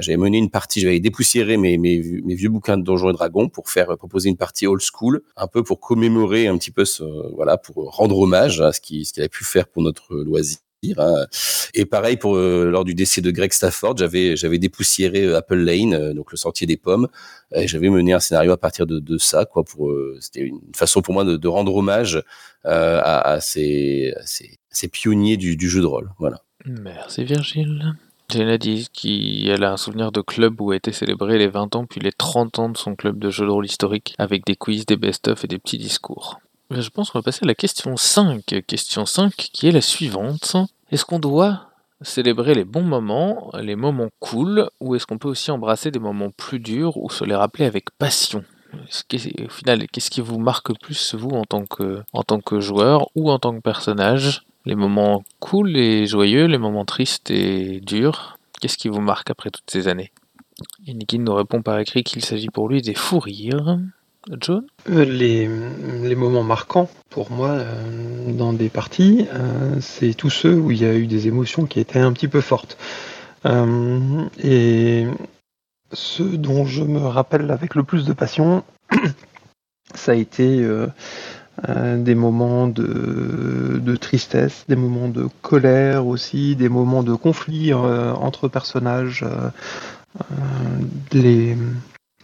j'avais mené une partie, j'avais dépoussiéré mes, vieux bouquins de Donjons et Dragons pour faire proposer une partie old school, un peu pour commémorer un petit peu ce, voilà, pour rendre hommage à ce qu'il ce qu'il avait pu faire pour notre loisir Hein. Et pareil pour lors du décès de Greg Stafford, j'avais dépoussiéré Apple Lane, donc le sentier des pommes. Et j'avais mené un scénario à partir de, ça, quoi. C'était une façon pour moi de, rendre hommage à, ces pionniers du, du jeu de rôle. Voilà. Merci Virgile. Jenna dit qu'elle a un souvenir de club où a été célébré les 20 ans puis les 30 ans de son club de jeux de rôle historique avec des quiz, des best-of et des petits discours. Je pense qu'on va passer à la question 5. Question 5 qui est la suivante. Est-ce qu'on doit célébrer les bons moments, les moments cool, ou est-ce qu'on peut aussi embrasser des moments plus durs ou se les rappeler avec passion? Au final, qu'est-ce qui vous marque plus, vous, en tant que, en tant que joueur ou en tant que personnage? Les moments cool et joyeux, les moments tristes et durs. Qu'est-ce qui vous marque après toutes ces années? Inikin nous répond par écrit qu'il s'agit pour lui des fous rires. John? Euh, les, moments marquants pour moi euh, dans des parties, euh, c'est tous ceux où il y a eu des émotions qui étaient un petit peu fortes. et ceux dont je me rappelle avec le plus de passion, <clears throat> ça a été euh, des moments de, de, tristesse, des moments de colère aussi, des moments de conflit euh, entre personnages. Euh, les,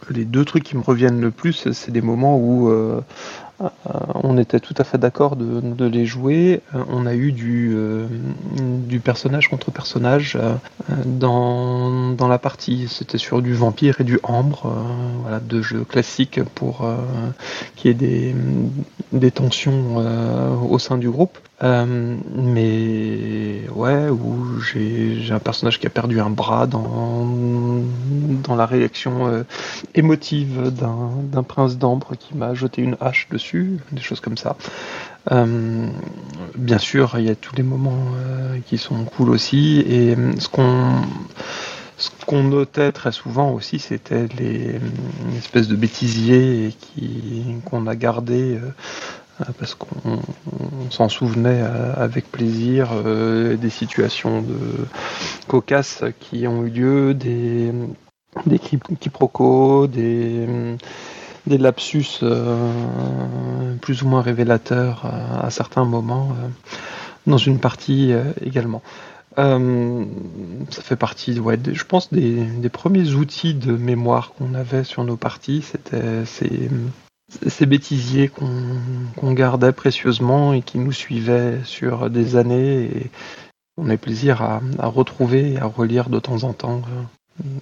les deux trucs qui me reviennent le plus, c'est des moments où on était tout à fait d'accord de, les jouer. Euh, on a eu du, euh, personnage contre personnage dans, la partie. C'était sur du vampire et du ambre, voilà, deux jeux classiques pour qu'il y ait des tensions au sein du groupe. Mais ouais, où j'ai un personnage qui a perdu un bras dans, dans la réaction émotive d'un prince d'ambre qui m'a jeté une hache dessus des choses comme ça. Euh, bien sûr, il y a tous les moments euh, qui sont cool aussi, et euh, ce qu'on ce qu'on notait très souvent aussi, c'était les espèces de bêtisiers qu'on a gardé parce qu'on s'en souvenait avec plaisir des situations de cocasses qui ont eu lieu, des des quiproquos, des des lapsus euh, plus ou moins révélateurs euh, à certains moments euh, dans une partie également. ça fait partie, ouais, je pense, des, premiers outils de mémoire qu'on avait sur nos parties. C'était ces, ces bêtisiers qu'on gardait précieusement et qui nous suivaient sur des années. Et on a plaisir à, retrouver et à relire de temps en temps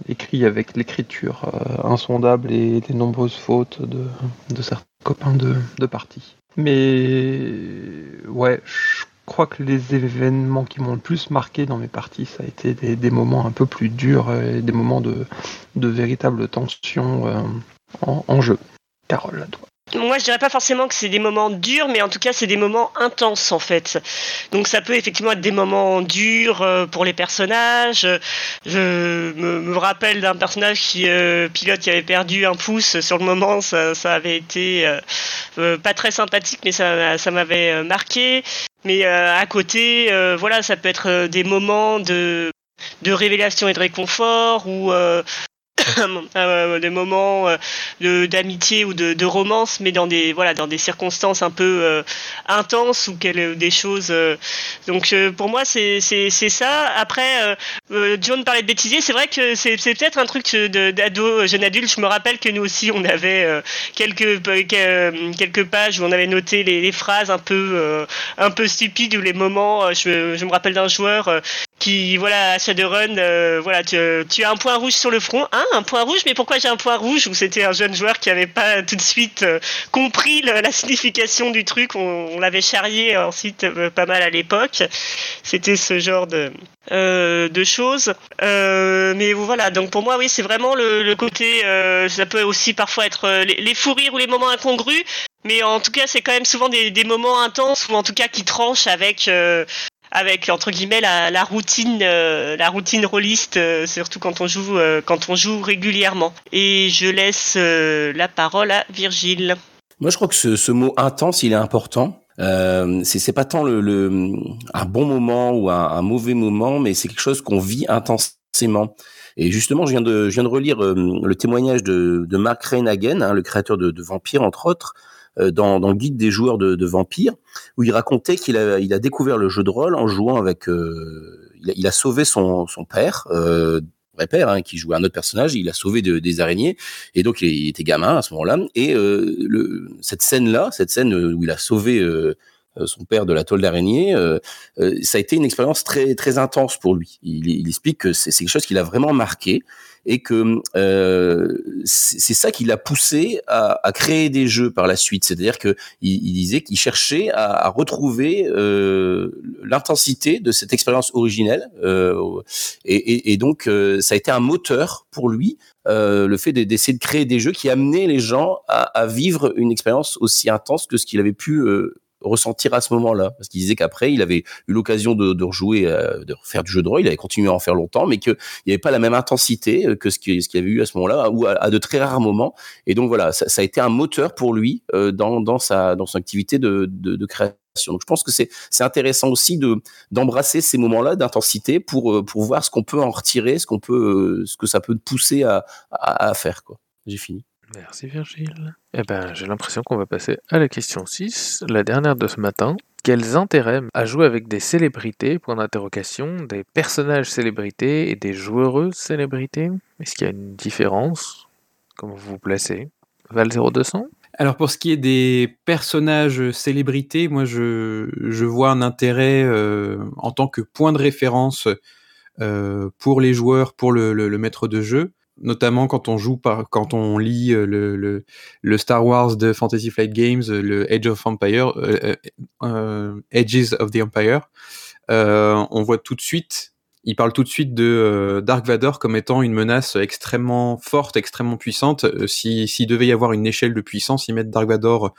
écrit avec l'écriture euh, insondable et les nombreuses fautes de, certains copains de, de. Mais ouais, je crois que les événements qui m'ont le plus marqué dans mes parties, ça a été des, des moments un peu plus durs et des moments de, de véritable tension euh, en, jeu. Moi je dirais pas forcément que c'est des moments durs, mais en tout cas c'est des moments intenses en fait. Donc ça peut effectivement être des moments durs euh, pour les personnages. Je me, rappelle d'un personnage qui euh, pilote qui avait perdu un pouce sur le moment, ça, ça avait été euh, pas très sympathique, mais ça, ça m'avait marqué. Mais à côté, voilà, ça peut être des moments de de révélation et de réconfort ou <coughs> des moments euh, d'amitié ou de, de, romance, mais dans des voilà dans des circonstances un peu euh, intenses ou quelle, des choses. donc pour moi c'est ça. Après John parlait de bêtisier, c'est vrai que c'est c'est peut-être un truc d'ado jeune adulte. Je me rappelle que nous aussi on avait quelques quelques pages où on avait noté les, les phrases un peu un peu stupides ou les moments. Je, je me rappelle d'un joueur qui voilà à Shadowrun euh, voilà tu, tu, as un point rouge sur le front. Hein un point rouge? Mais pourquoi j'ai un point rouge? Ou c'était un jeune joueur qui avait pas tout de suite euh, compris la signification du truc? On, l'avait charrié ensuite euh, pas mal à l'époque. C'était ce genre de de choses. Mais voilà donc pour moi oui c'est vraiment le, le côté ça peut aussi parfois être les, les fous rires ou les moments incongrus. Mais en tout cas, c'est quand même souvent des, des, moments intenses ou en tout cas qui tranchent avec avec entre guillemets la, routine euh, la routine rôliste euh, surtout quand on joue euh, quand on joue régulièrement. Et je laisse la parole à Virgile. Moi je crois que ce, mot intense il est important. Euh, c'est pas tant le, un bon moment ou un, mauvais moment mais c'est quelque chose qu'on vit intensément. Et justement, je viens de, je viens de relire le témoignage de, Mark Reinagen, hein, le créateur de, de Vampire, entre autres, dans, dans le guide des joueurs de, de vampires, où il racontait qu'il a, découvert le jeu de rôle en jouant avec. il a, il, a, sauvé son, père. vrai père hein, qui jouait un autre personnage, il a sauvé de, des araignées et donc il, était gamin à ce moment-là. Et cette scène-là, cette scène où il a sauvé euh, son père de la toile d'araignée, euh, euh, ça a été une expérience très très intense pour lui. Il, il explique que c'est quelque chose qui l'a vraiment marqué et que euh, c'est ça qui l'a poussé à, à, créer des jeux par la suite. C'est-à-dire que il, disait qu'il cherchait à, à retrouver euh, l'intensité de cette expérience originelle, euh, et, et, et, donc ça a été un moteur pour lui. le fait d'essayer de créer des jeux qui amenaient les gens à, à vivre une expérience aussi intense que ce qu'il avait pu ressentir à ce moment-là. Parce qu'il disait qu'après il avait eu l'occasion de, de rejouer euh, de refaire du jeu de rôle. Il avait continué à en faire longtemps mais qu'il n'y avait pas la même intensité euh, que ce qu'il avait eu à ce moment-là ou à, de très rares moments. Et donc voilà ça, ça a été un moteur pour lui euh, dans, dans sa dans son activité de, de, de création. Donc je pense que c'est c'est intéressant aussi de d'embrasser ces moments-là d'intensité pour pour voir ce qu'on peut en retirer ce qu'on peut ce que ça peut pousser à, à, à faire quoi. J'ai fini Merci Virgile. Eh ben, j'ai l'impression qu'on va passer à la question 6, la dernière de ce matin. Quels intérêts à jouer avec des célébrités, point d'interrogation, des personnages célébrités et des joueuses célébrités? Est-ce qu'il y a une différence? Comment vous vous placez? Val 0200 alors pour ce qui est des personnages célébrités, moi je, vois un intérêt euh, en tant que point de référence euh, pour les joueurs, pour le maître de jeu notamment quand on joue par, quand on lit euh, le, le, le, Star Wars de Fantasy Flight Games, euh, le Age of Empire, euh, euh, Edges of the Empire, euh, on voit tout de suite, il parle tout de suite de Dark Vador comme étant une menace extrêmement forte, extrêmement puissante. S'il si, devait y avoir une échelle de puissance, ils mettent Dark Vador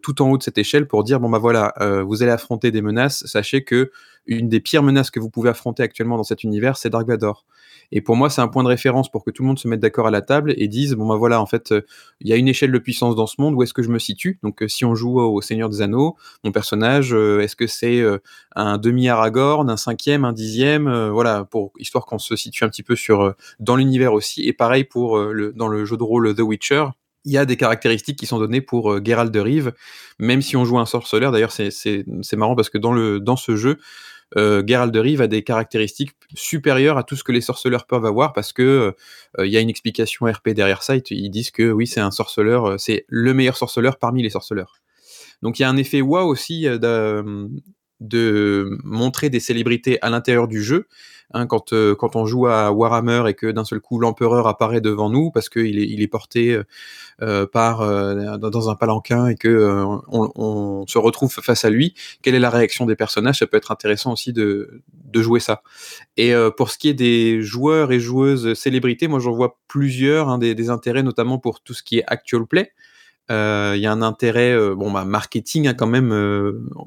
tout en haut de cette échelle pour dire bon bah voilà, vous allez affronter des menaces. Sachez que une des pires menaces que vous pouvez affronter actuellement dans cet univers, c'est Dark Vador. Et pour moi, c'est un point de référence pour que tout le monde se mette d'accord à la table et dise bon bah voilà, en fait, euh, il y a une échelle de puissance dans ce monde. Où est-ce que je me situe? Donc, euh, si on joue au Seigneur des Anneaux, mon personnage, euh, est-ce que c'est un demi Aragorn, un cinquième, un dixième Voilà, pour histoire qu'on se situe un petit peu sur dans l'univers aussi. Et pareil pour le dans le jeu de rôle The Witcher il y a des caractéristiques qui sont données pour euh, de Rive, même si on joue un sorceleur. D'ailleurs, c'est marrant parce que dans, le, ce jeu, euh, de Rive a des caractéristiques supérieures à tout ce que les sorceleurs peuvent avoir parce que euh, il y a une explication RP derrière ça. Ils disent que oui, c'est un sorceleur, euh, c'est le meilleur sorceleur parmi les sorceleurs. Donc il y a un effet wow aussi euh, de, montrer des célébrités à l'intérieur du jeu. Hein, quand, euh, quand on joue à Warhammer et que d'un seul coup l'empereur apparaît devant nous parce qu'il est, il est porté euh, par euh, dans un palanquin et que euh, on, on, se retrouve face à lui, quelle est la réaction des personnages? Ça peut être intéressant aussi de, de jouer ça. Et euh, pour ce qui est des joueurs et joueuses célébrités, moi j'en vois plusieurs, hein, des, des, intérêts notamment pour tout ce qui est actual play. Il y a un intérêt bon bah marketing hein, quand même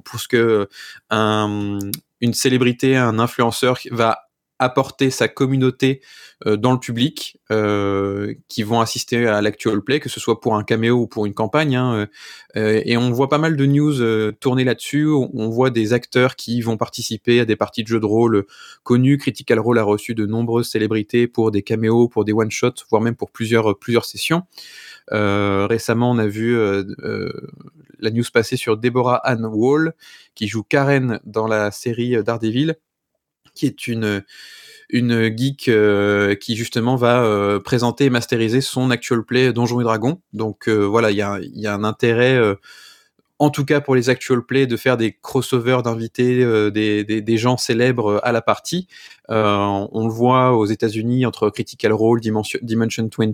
pour ce que un, une célébrité, un influenceur va apporter sa communauté euh, dans le public euh, qui vont assister à l'actual play, que ce soit pour un caméo ou pour une campagne. Hein, euh, et on voit pas mal de news tourner là-dessus. On, voit des acteurs qui vont participer à des parties de jeux de rôle connus. Critical Role a reçu de nombreuses célébrités pour des caméos, pour des one-shots, voire même pour plusieurs, plusieurs sessions. récemment, on a vu la news passer sur Deborah Ann Wall, qui joue Karen dans la série Daredevil qui est une une geek euh, qui justement va euh, présenter et masteriser son actual play Donjons et Dragons. Donc euh, voilà, il y a, y a, un intérêt en tout cas pour les actual play, de faire des crossovers, d'inviter euh, des, gens célèbres à la partie. Euh, on le voit aux États-Unis entre Critical Role, Dimension, Dimension 20,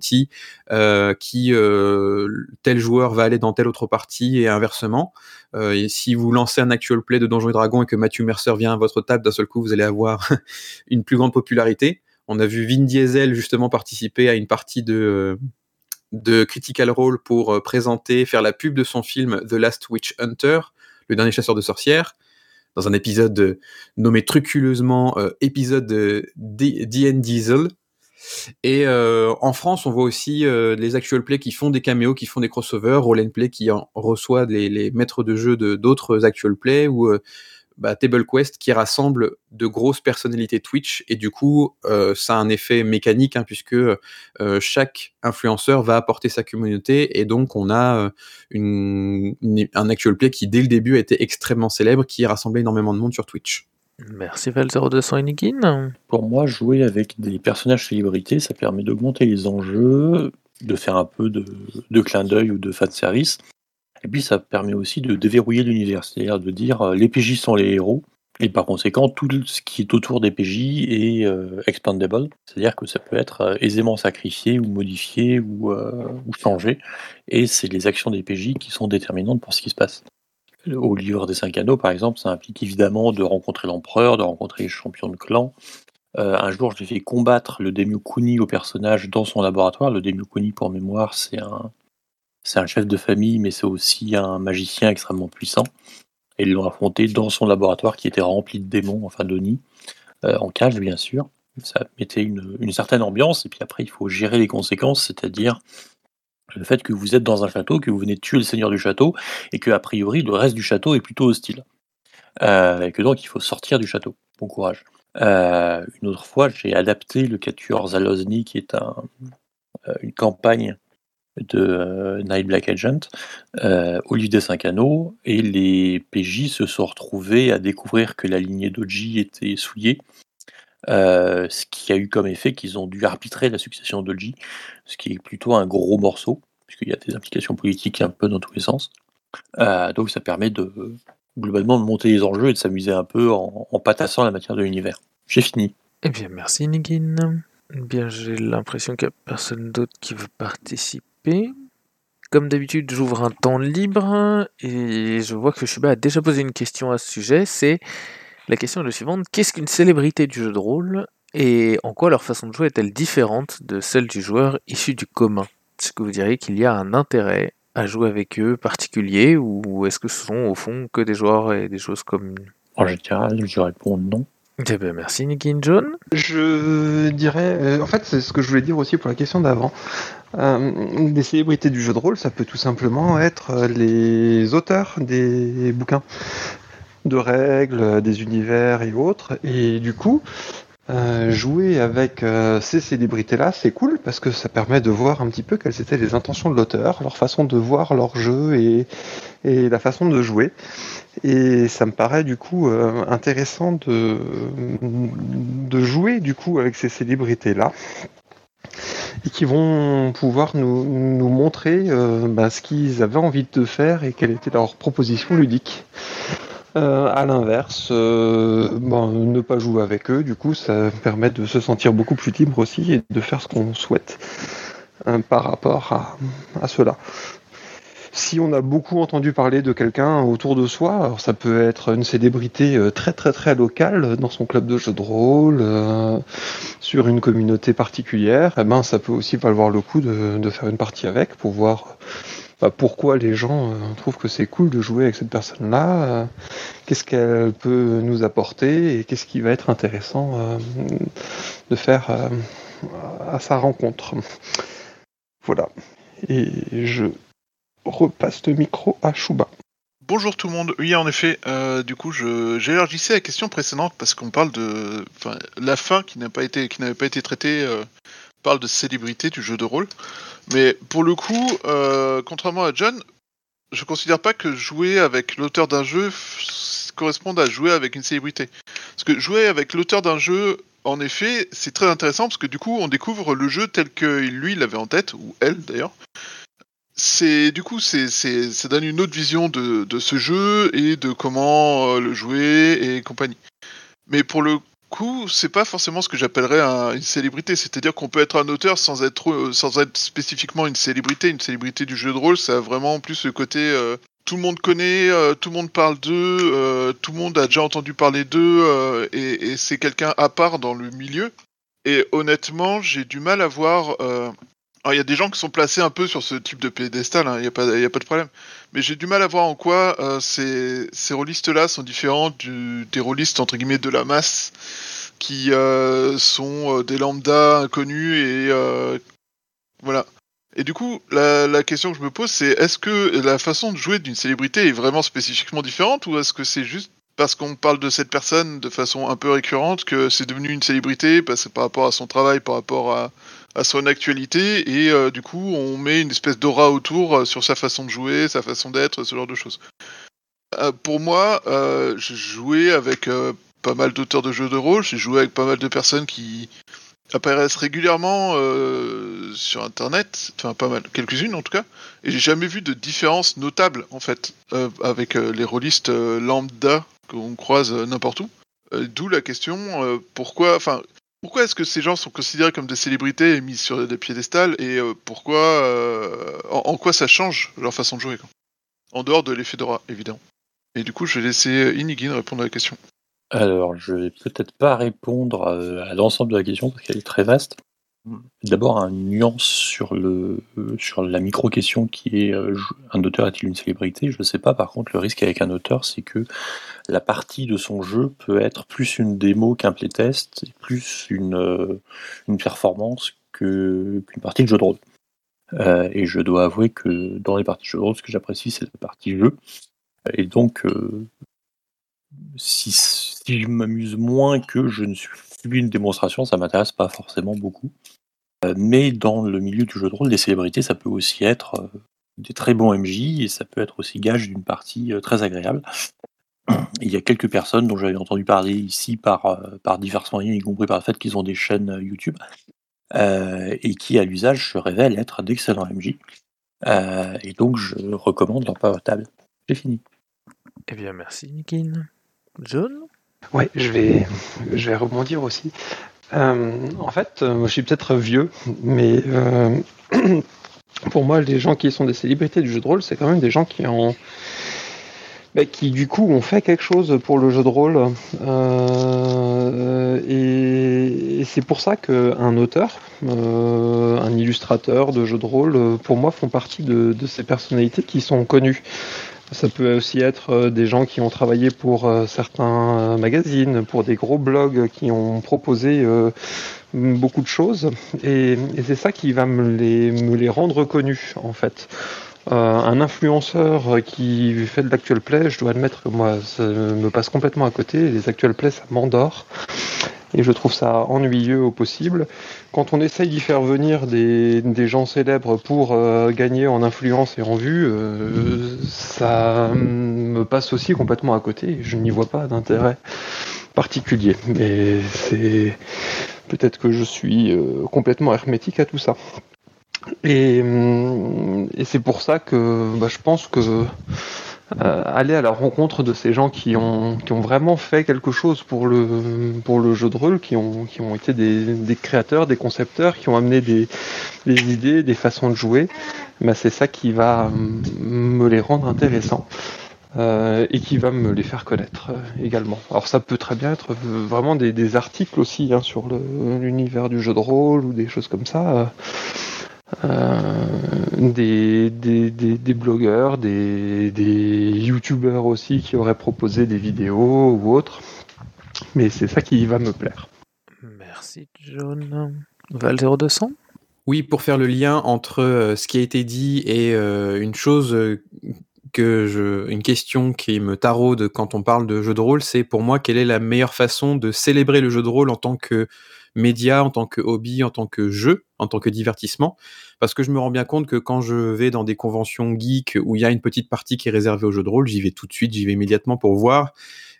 euh, qui euh, tel joueur va aller dans telle autre partie et inversement. Euh, et si vous lancez un actual play de Donjons et Dragons et que Matthew Mercer vient à votre table, d'un seul coup, vous allez avoir <laughs> une plus grande popularité. On a vu Vin Diesel justement participer à une partie de de Critical Role pour euh, présenter, faire la pub de son film The Last Witch Hunter, le dernier chasseur de sorcières, dans un épisode euh, nommé truculeusement euh, épisode de DN Diesel. Et euh, en France, on voit aussi euh, les actual play qui font des caméos, qui font des crossovers, roll and play qui en reçoit les, les maîtres de jeu de d'autres actual play ou bah, Table Quest qui rassemble de grosses personnalités Twitch et du coup euh, ça a un effet mécanique hein, puisque euh, chaque influenceur va apporter sa communauté et donc on a une, un actual play qui dès le début a été extrêmement célèbre qui a rassemblé énormément de monde sur Twitch. Merci Val0200 Inikin. Pour moi, jouer avec des personnages célébrités, ça permet d'augmenter les enjeux, de faire un peu de, de clin d'œil ou de fan service. Et puis ça permet aussi de déverrouiller l'univers, c'est-à-dire de dire euh, les PJ sont les héros, et par conséquent tout ce qui est autour des PJ est euh, expandable, c'est-à-dire que ça peut être euh, aisément sacrifié ou modifié ou, ou changé, et c'est les actions des PJ qui sont déterminantes pour ce qui se passe. Au livre des cinq anneaux, par exemple, ça implique évidemment de rencontrer l'empereur, de rencontrer les champions de clan. un jour, j'ai fait combattre le Kuni au personnage dans son laboratoire. Le Kuni, pour mémoire, c'est un, c'est un chef de famille, mais c'est aussi un magicien extrêmement puissant. Et ils l'ont affronté dans son laboratoire qui était rempli de démons, enfin de nids, euh, en cage bien sûr. Ça mettait une, certaine ambiance, et puis après il faut gérer les conséquences, c'est-à-dire le fait que vous êtes dans un château, que vous venez de tuer le seigneur du château, et que a priori le reste du château est plutôt hostile. Euh, et que donc il faut sortir du château. Bon courage. Euh, une autre fois, j'ai adapté le Capture Zalozny, qui est une campagne de euh, Night Black Agent euh, au livre des cinq anneaux et les PJ se sont retrouvés à découvrir que la lignée d'Oji était souillée. Euh, ce qui a eu comme effet qu'ils ont dû arbitrer la succession d'Oji, ce qui est plutôt un gros morceau, puisqu'il y a des implications politiques un peu dans tous les sens. donc ça permet de globalement de monter les enjeux et de s'amuser un peu en, en patassant la matière de l'univers. J'ai fini. Eh bien, merci Nigin. Eh bien, j'ai l'impression qu'il n'y a personne d'autre qui veut participer. Comme d'habitude, j'ouvre un temps libre et je vois que Shuba a déjà posé une question à ce sujet. C'est la question est la suivante qu'est-ce qu'une célébrité du jeu de rôle et en quoi leur façon de jouer est-elle différente de celle du joueur issu du commun? Est-ce que vous diriez qu'il y a un intérêt à jouer avec eux particulier ou est-ce que ce sont au fond que des joueurs et des choses communes En général, je réponds non. Eh ben merci Nicky John. Je dirais, euh, en fait, c'est ce que je voulais dire aussi pour la question d'avant. Euh, des célébrités du jeu de rôle, ça peut tout simplement être les auteurs des bouquins de règles, des univers et autres. Et du coup, euh, jouer avec ces célébrités-là, c'est cool parce que ça permet de voir un petit peu quelles étaient les intentions de l'auteur, leur façon de voir leur jeu et, la façon de jouer. Et ça me paraît du coup euh, intéressant de, de jouer du coup avec ces célébrités-là et qui vont pouvoir nous, montrer euh, bah, ce qu'ils avaient envie de faire et quelle était leur proposition ludique. Euh, à l'inverse, bah, ne pas jouer avec eux, du coup, ça permet de se sentir beaucoup plus libre aussi et de faire ce qu'on souhaite par rapport à cela si on a beaucoup entendu parler de quelqu'un autour de soi, ça peut être une célébrité euh, très très très locale dans son club de jeu de rôle, euh, sur une communauté particulière, eh ben ça peut aussi valoir le coup de, faire une partie avec pour voir bah, pourquoi les gens euh, trouvent que c'est cool de jouer avec cette personne-là, qu'est-ce qu'elle peut nous apporter et qu'est-ce qui va être intéressant de faire à sa rencontre. Voilà. Et je repasse le micro à Chouba. Bonjour tout le monde. Oui, en effet, euh, du coup, j'élargissais la question précédente parce qu'on parle de la fin qui n'a pas été, n'avait pas été traitée. Euh, parle de célébrité du jeu de rôle, mais pour le coup, euh, contrairement à John, je considère pas que jouer avec l'auteur d'un jeu corresponde à jouer avec une célébrité. Parce que jouer avec l'auteur d'un jeu, en effet, c'est très intéressant parce que du coup, on découvre le jeu tel que lui l'avait en tête, ou elle d'ailleurs c'est du coup c'est ça donne une autre vision de, de, ce jeu et de comment euh, le jouer et compagnie. Mais pour le coup, c'est pas forcément ce que j'appellerais une célébrité. C'est-à-dire qu'on peut être un auteur sans être euh, sans être spécifiquement une célébrité. Une célébrité du jeu de rôle, ça a vraiment plus le côté euh, tout le monde connaît, tout le monde parle d'eux, tout le monde a déjà entendu parler d'eux et, et c'est quelqu'un à part dans le milieu. Et honnêtement, j'ai du mal à voir il y a des gens qui sont placés un peu sur ce type de pédestal, hein, il n'y a, pas, a pas de problème. Mais j'ai du mal à voir en quoi euh, ces, ces rôlistes-là sont différents des rôlistes entre guillemets de la masse, qui euh, sont euh, des lambda inconnus et voilà. Et du coup, la, la, question que je me pose, c'est est-ce que la façon de jouer d'une célébrité est vraiment spécifiquement différente ou est-ce que c'est juste parce qu'on parle de cette personne de façon un peu récurrente que c'est devenu une célébrité parce que par rapport à son travail, par rapport à, à son actualité, et euh, du coup on met une espèce d'aura autour euh, sur sa façon de jouer, sa façon d'être, ce genre de choses. Euh, pour moi, j'ai joué avec pas mal d'auteurs de jeux de rôle, j'ai joué avec pas mal de personnes qui apparaissent régulièrement sur internet, enfin pas mal, quelques-unes en tout cas, et j'ai jamais vu de différence notable en fait avec les rôlistes lambda qu'on croise n'importe où. D'où la question pourquoi, pourquoi est-ce que ces gens sont considérés comme des célébrités et mis sur des piédestals et euh, pourquoi, euh, en, quoi ça change leur façon de jouer. En dehors de l'effet d'aura, évidemment. Et du coup, je vais laisser Inigine répondre à la question. Alors, je vais peut-être pas répondre euh, à l'ensemble de la question parce qu'elle est très vaste. D'abord, une nuance sur, la micro-question qui est euh, un auteur est-il une célébrité? Je ne sais pas. Par contre, le risque avec un auteur, c'est que la partie de son jeu peut être plus une démo qu'un playtest, plus une, euh, performance qu'une partie de jeu de rôle. Euh, et je dois avouer que dans les parties de jeu de rôle, ce que j'apprécie, c'est la partie jeu. Et donc, si, je m'amuse moins que je ne suis une démonstration, ça m'intéresse pas forcément beaucoup. Euh, mais dans le milieu du jeu de rôle, les célébrités, ça peut aussi être euh, des très bons MJ et ça peut être aussi gage d'une partie euh, très agréable. <clears throat> Il y a quelques personnes dont j'avais entendu parler ici par, par divers moyens, y compris par le fait qu'ils ont des chaînes YouTube, euh, et qui à l'usage se révèlent être d'excellents MJ. Euh, et donc je recommande leur power table. J'ai fini. Eh bien, merci, Nikin. John? Ouais, je vais, je vais rebondir aussi. Euh, en fait, euh, je suis peut-être vieux, mais euh, <clears throat> pour moi, les gens qui sont des célébrités du jeu de rôle, c'est quand même des gens qui ont, bah, qui du coup ont fait quelque chose pour le jeu de rôle. Et, c'est pour ça qu'un auteur, un illustrateur de jeu de rôle, pour moi, font partie de ces personnalités qui sont connues. Ça peut aussi être euh, des gens qui ont travaillé pour euh, certains euh, magazines, pour des gros blogs qui ont proposé beaucoup de choses. Et c'est ça qui va me les, me les rendre connus, en fait. Euh, un influenceur qui fait de l'actual play, je dois admettre que moi, ça me passe complètement à côté. Les actual play, ça m'endort. Et je trouve ça ennuyeux au possible. Quand on essaye d'y faire venir des, gens célèbres pour euh, gagner en influence et en vue, euh, ça me passe aussi complètement à côté. Je n'y vois pas d'intérêt particulier. Mais c'est peut-être que je suis complètement hermétique à tout ça. Et, hum, et c'est pour ça que bah, je pense que euh, aller à la rencontre de ces gens qui ont, qui ont vraiment fait quelque chose pour le, pour le jeu de rôle, qui ont, qui ont été des, des créateurs, des concepteurs, qui ont amené des, des idées, des façons de jouer, bah, c'est ça qui va hum, me les rendre intéressants. euh, et qui va me les faire connaître euh, également. Alors ça peut très bien être euh, vraiment des, des articles aussi hein, sur l'univers du jeu de rôle ou des choses comme ça. Euh, des, des, des, des blogueurs, des, des youtubeurs aussi qui auraient proposé des vidéos ou autres. Mais c'est ça qui va me plaire. Merci, John. Val 0200 Oui, pour faire le lien entre euh, ce qui a été dit et euh, une chose que je, une question qui me taraude quand on parle de jeu de rôle, c'est pour moi quelle est la meilleure façon de célébrer le jeu de rôle en tant que média, en tant que hobby, en tant que jeu, en tant que divertissement. Parce que je me rends bien compte que quand je vais dans des conventions geeks où il y a une petite partie qui est réservée au jeu de rôle, j'y vais tout de suite, j'y vais immédiatement pour voir.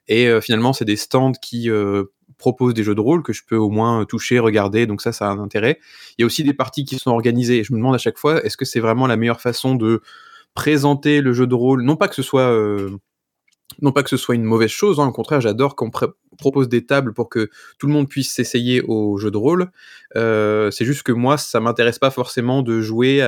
Et euh, finalement, c'est des stands qui euh, proposent des jeux de rôle que je peux au moins toucher, regarder. Donc ça, ça a un intérêt. Il y a aussi des parties qui sont organisées. Et je me demande à chaque fois, est-ce que c'est vraiment la meilleure façon de présenter le jeu de rôle? Non pas que ce soit, euh, non pas que ce soit une mauvaise chose. Hein, au contraire, j'adore qu'on propose des tables pour que tout le monde puisse s'essayer au jeu de rôle. Euh, c'est juste que moi, ça m'intéresse pas forcément de jouer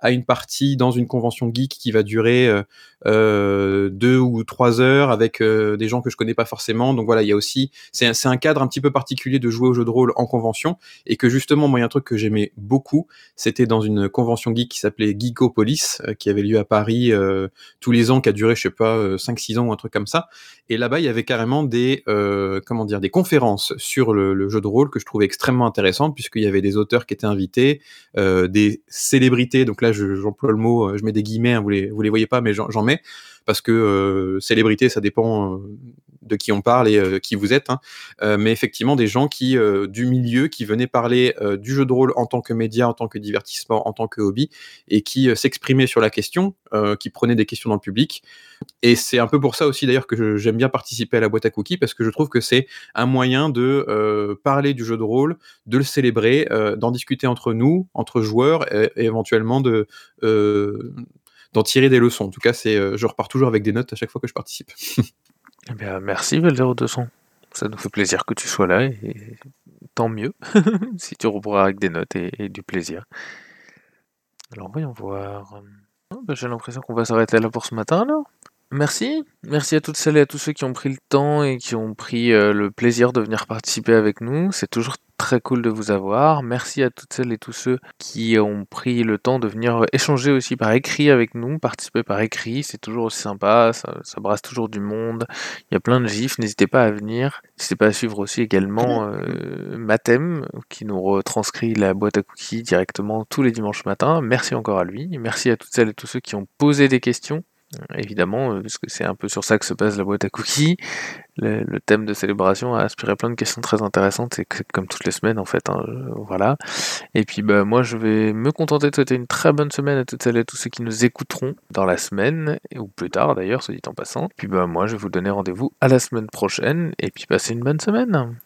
à, une partie dans une convention geek qui va durer euh, euh, deux ou trois heures avec euh, des gens que je connais pas forcément. Donc voilà, il y a aussi, c'est un, cadre un petit peu particulier de jouer au jeu de rôle en convention et que justement, moi, il y a un truc que j'aimais beaucoup, c'était dans une convention geek qui s'appelait Geekopolis, euh, qui avait lieu à Paris tous les ans, qui a duré, je sais pas, euh, 5-6 ans ou un truc comme ça. Et là-bas, il y avait carrément des, euh, comment dire, des conférences sur le, jeu de rôle que je trouvais extrêmement intéressantes, puisqu'il y avait des auteurs qui étaient invités, euh, des célébrités, donc là, je- j'emploie le mot, euh, je mets des guillemets, hein, vous les, vous les voyez pas, mais j'en mets, parce que célébrité, ça dépend de qui on parle et euh, qui vous êtes, hein. Euh, mais effectivement des gens qui euh, du milieu qui venaient parler du jeu de rôle en tant que média, en tant que divertissement, en tant que hobby, et qui s'exprimaient sur la question, qui prenaient des questions dans le public. Et c'est un peu pour ça aussi d'ailleurs que j'aime bien participer à la boîte à cookies parce que je trouve que c'est un moyen de parler du jeu de rôle, de le célébrer, d'en discuter entre nous, entre joueurs, et, éventuellement de d'en tirer des leçons. En tout cas, c'est, je repars toujours avec des notes à chaque fois que je participe. <laughs> Eh bien, merci Val0200. Ça nous fait plaisir que tu sois là et tant mieux <laughs> si tu reprends avec des notes et, du plaisir. Alors voyons voir. Ah, bah, J'ai l'impression qu'on va s'arrêter là pour ce matin alors. Merci, merci à toutes celles et à tous ceux qui ont pris le temps et qui ont pris euh, le plaisir de venir participer avec nous. C'est toujours très cool de vous avoir. Merci à toutes celles et tous ceux qui ont pris le temps de venir échanger aussi par écrit avec nous, participer par écrit. C'est toujours aussi sympa, ça, ça brasse toujours du monde. Il y a plein de gifs, n'hésitez pas à venir. N'hésitez pas à suivre aussi également euh, Mathem, qui nous retranscrit la boîte à cookies directement tous les dimanches matins. Merci encore à lui. Merci à toutes celles et tous ceux qui ont posé des questions. Euh, Évidemment, euh, parce que c'est un peu sur ça que se base la boîte à cookies. Le, thème de célébration a inspiré plein de questions très intéressantes, que- comme toutes les semaines en fait. hein, je- voilà. Et puis bah moi je vais me contenter de souhaiter une très bonne semaine à toutes celles et tous ceux qui nous écouteront dans la semaine, et- ou plus tard d'ailleurs, soit dit en passant. Puis bah moi je vais vous donner rendez-vous à la semaine prochaine, et puis passez une bonne semaine.